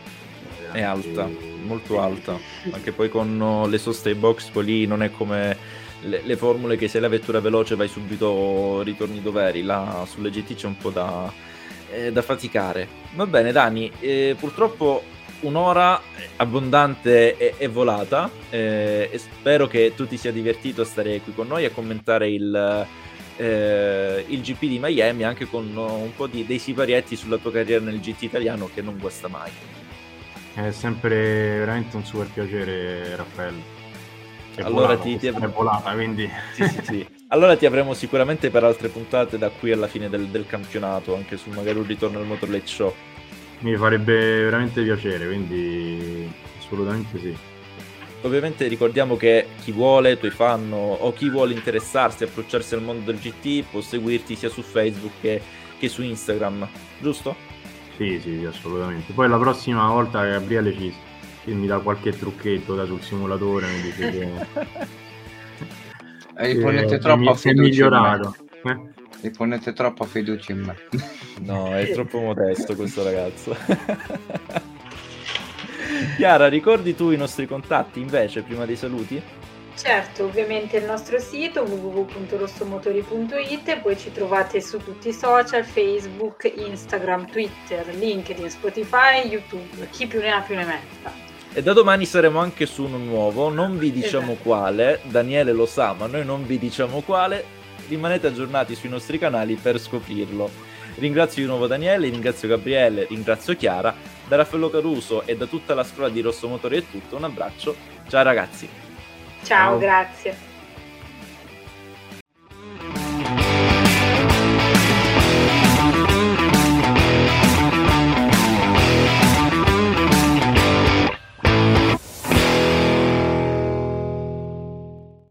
è alta, molto alta, anche poi con le soste box, poi lì non è come le, le, formule che se la vettura veloce vai subito ritorni doveri, là sulle GT c'è un po' da, eh, da faticare. Va bene Dani, eh, purtroppo un'ora abbondante e, e volata eh, e spero che tu ti sia divertito a stare qui con noi a commentare il, eh, il GP di Miami anche con un po' di, dei siparietti sulla tua carriera nel GT italiano che non guasta mai. È sempre veramente un super piacere Raffaello. È allora volato, ti, ti è volata, quindi... Sì, sì, sì. Allora ti avremo sicuramente per altre puntate da qui alla fine del, del campionato, anche su magari un ritorno al Motor Late Show mi farebbe veramente piacere, quindi assolutamente sì. Ovviamente ricordiamo che chi vuole, tuoi fan o chi vuole interessarsi, approcciarsi al mondo del GT può seguirti sia su Facebook che, che su Instagram, giusto? Sì, sì, assolutamente. Poi la prossima volta Gabriele ci, mi dà qualche trucchetto da sul simulatore, mi dice che... Eh, ponete troppo a migliorato. Eh? E ponete troppa fiducia in me. No, è troppo modesto questo ragazzo. Chiara, ricordi tu i nostri contatti invece prima dei saluti? Certo, ovviamente il nostro sito www.rossomotori.it, poi ci trovate su tutti i social, Facebook, Instagram, Twitter, LinkedIn, Spotify, YouTube, chi più ne ha più ne metta. E da domani saremo anche su uno nuovo, non vi diciamo Esatto. quale, Daniele lo sa, ma noi non vi diciamo quale. Rimanete aggiornati sui nostri canali per scoprirlo. Ringrazio di nuovo Daniele, ringrazio Gabriele, ringrazio Chiara. Da Raffaello Caruso e da tutta la scuola di Rosso Motori è tutto. Un abbraccio. Ciao ragazzi. Ciao, Ciao. grazie.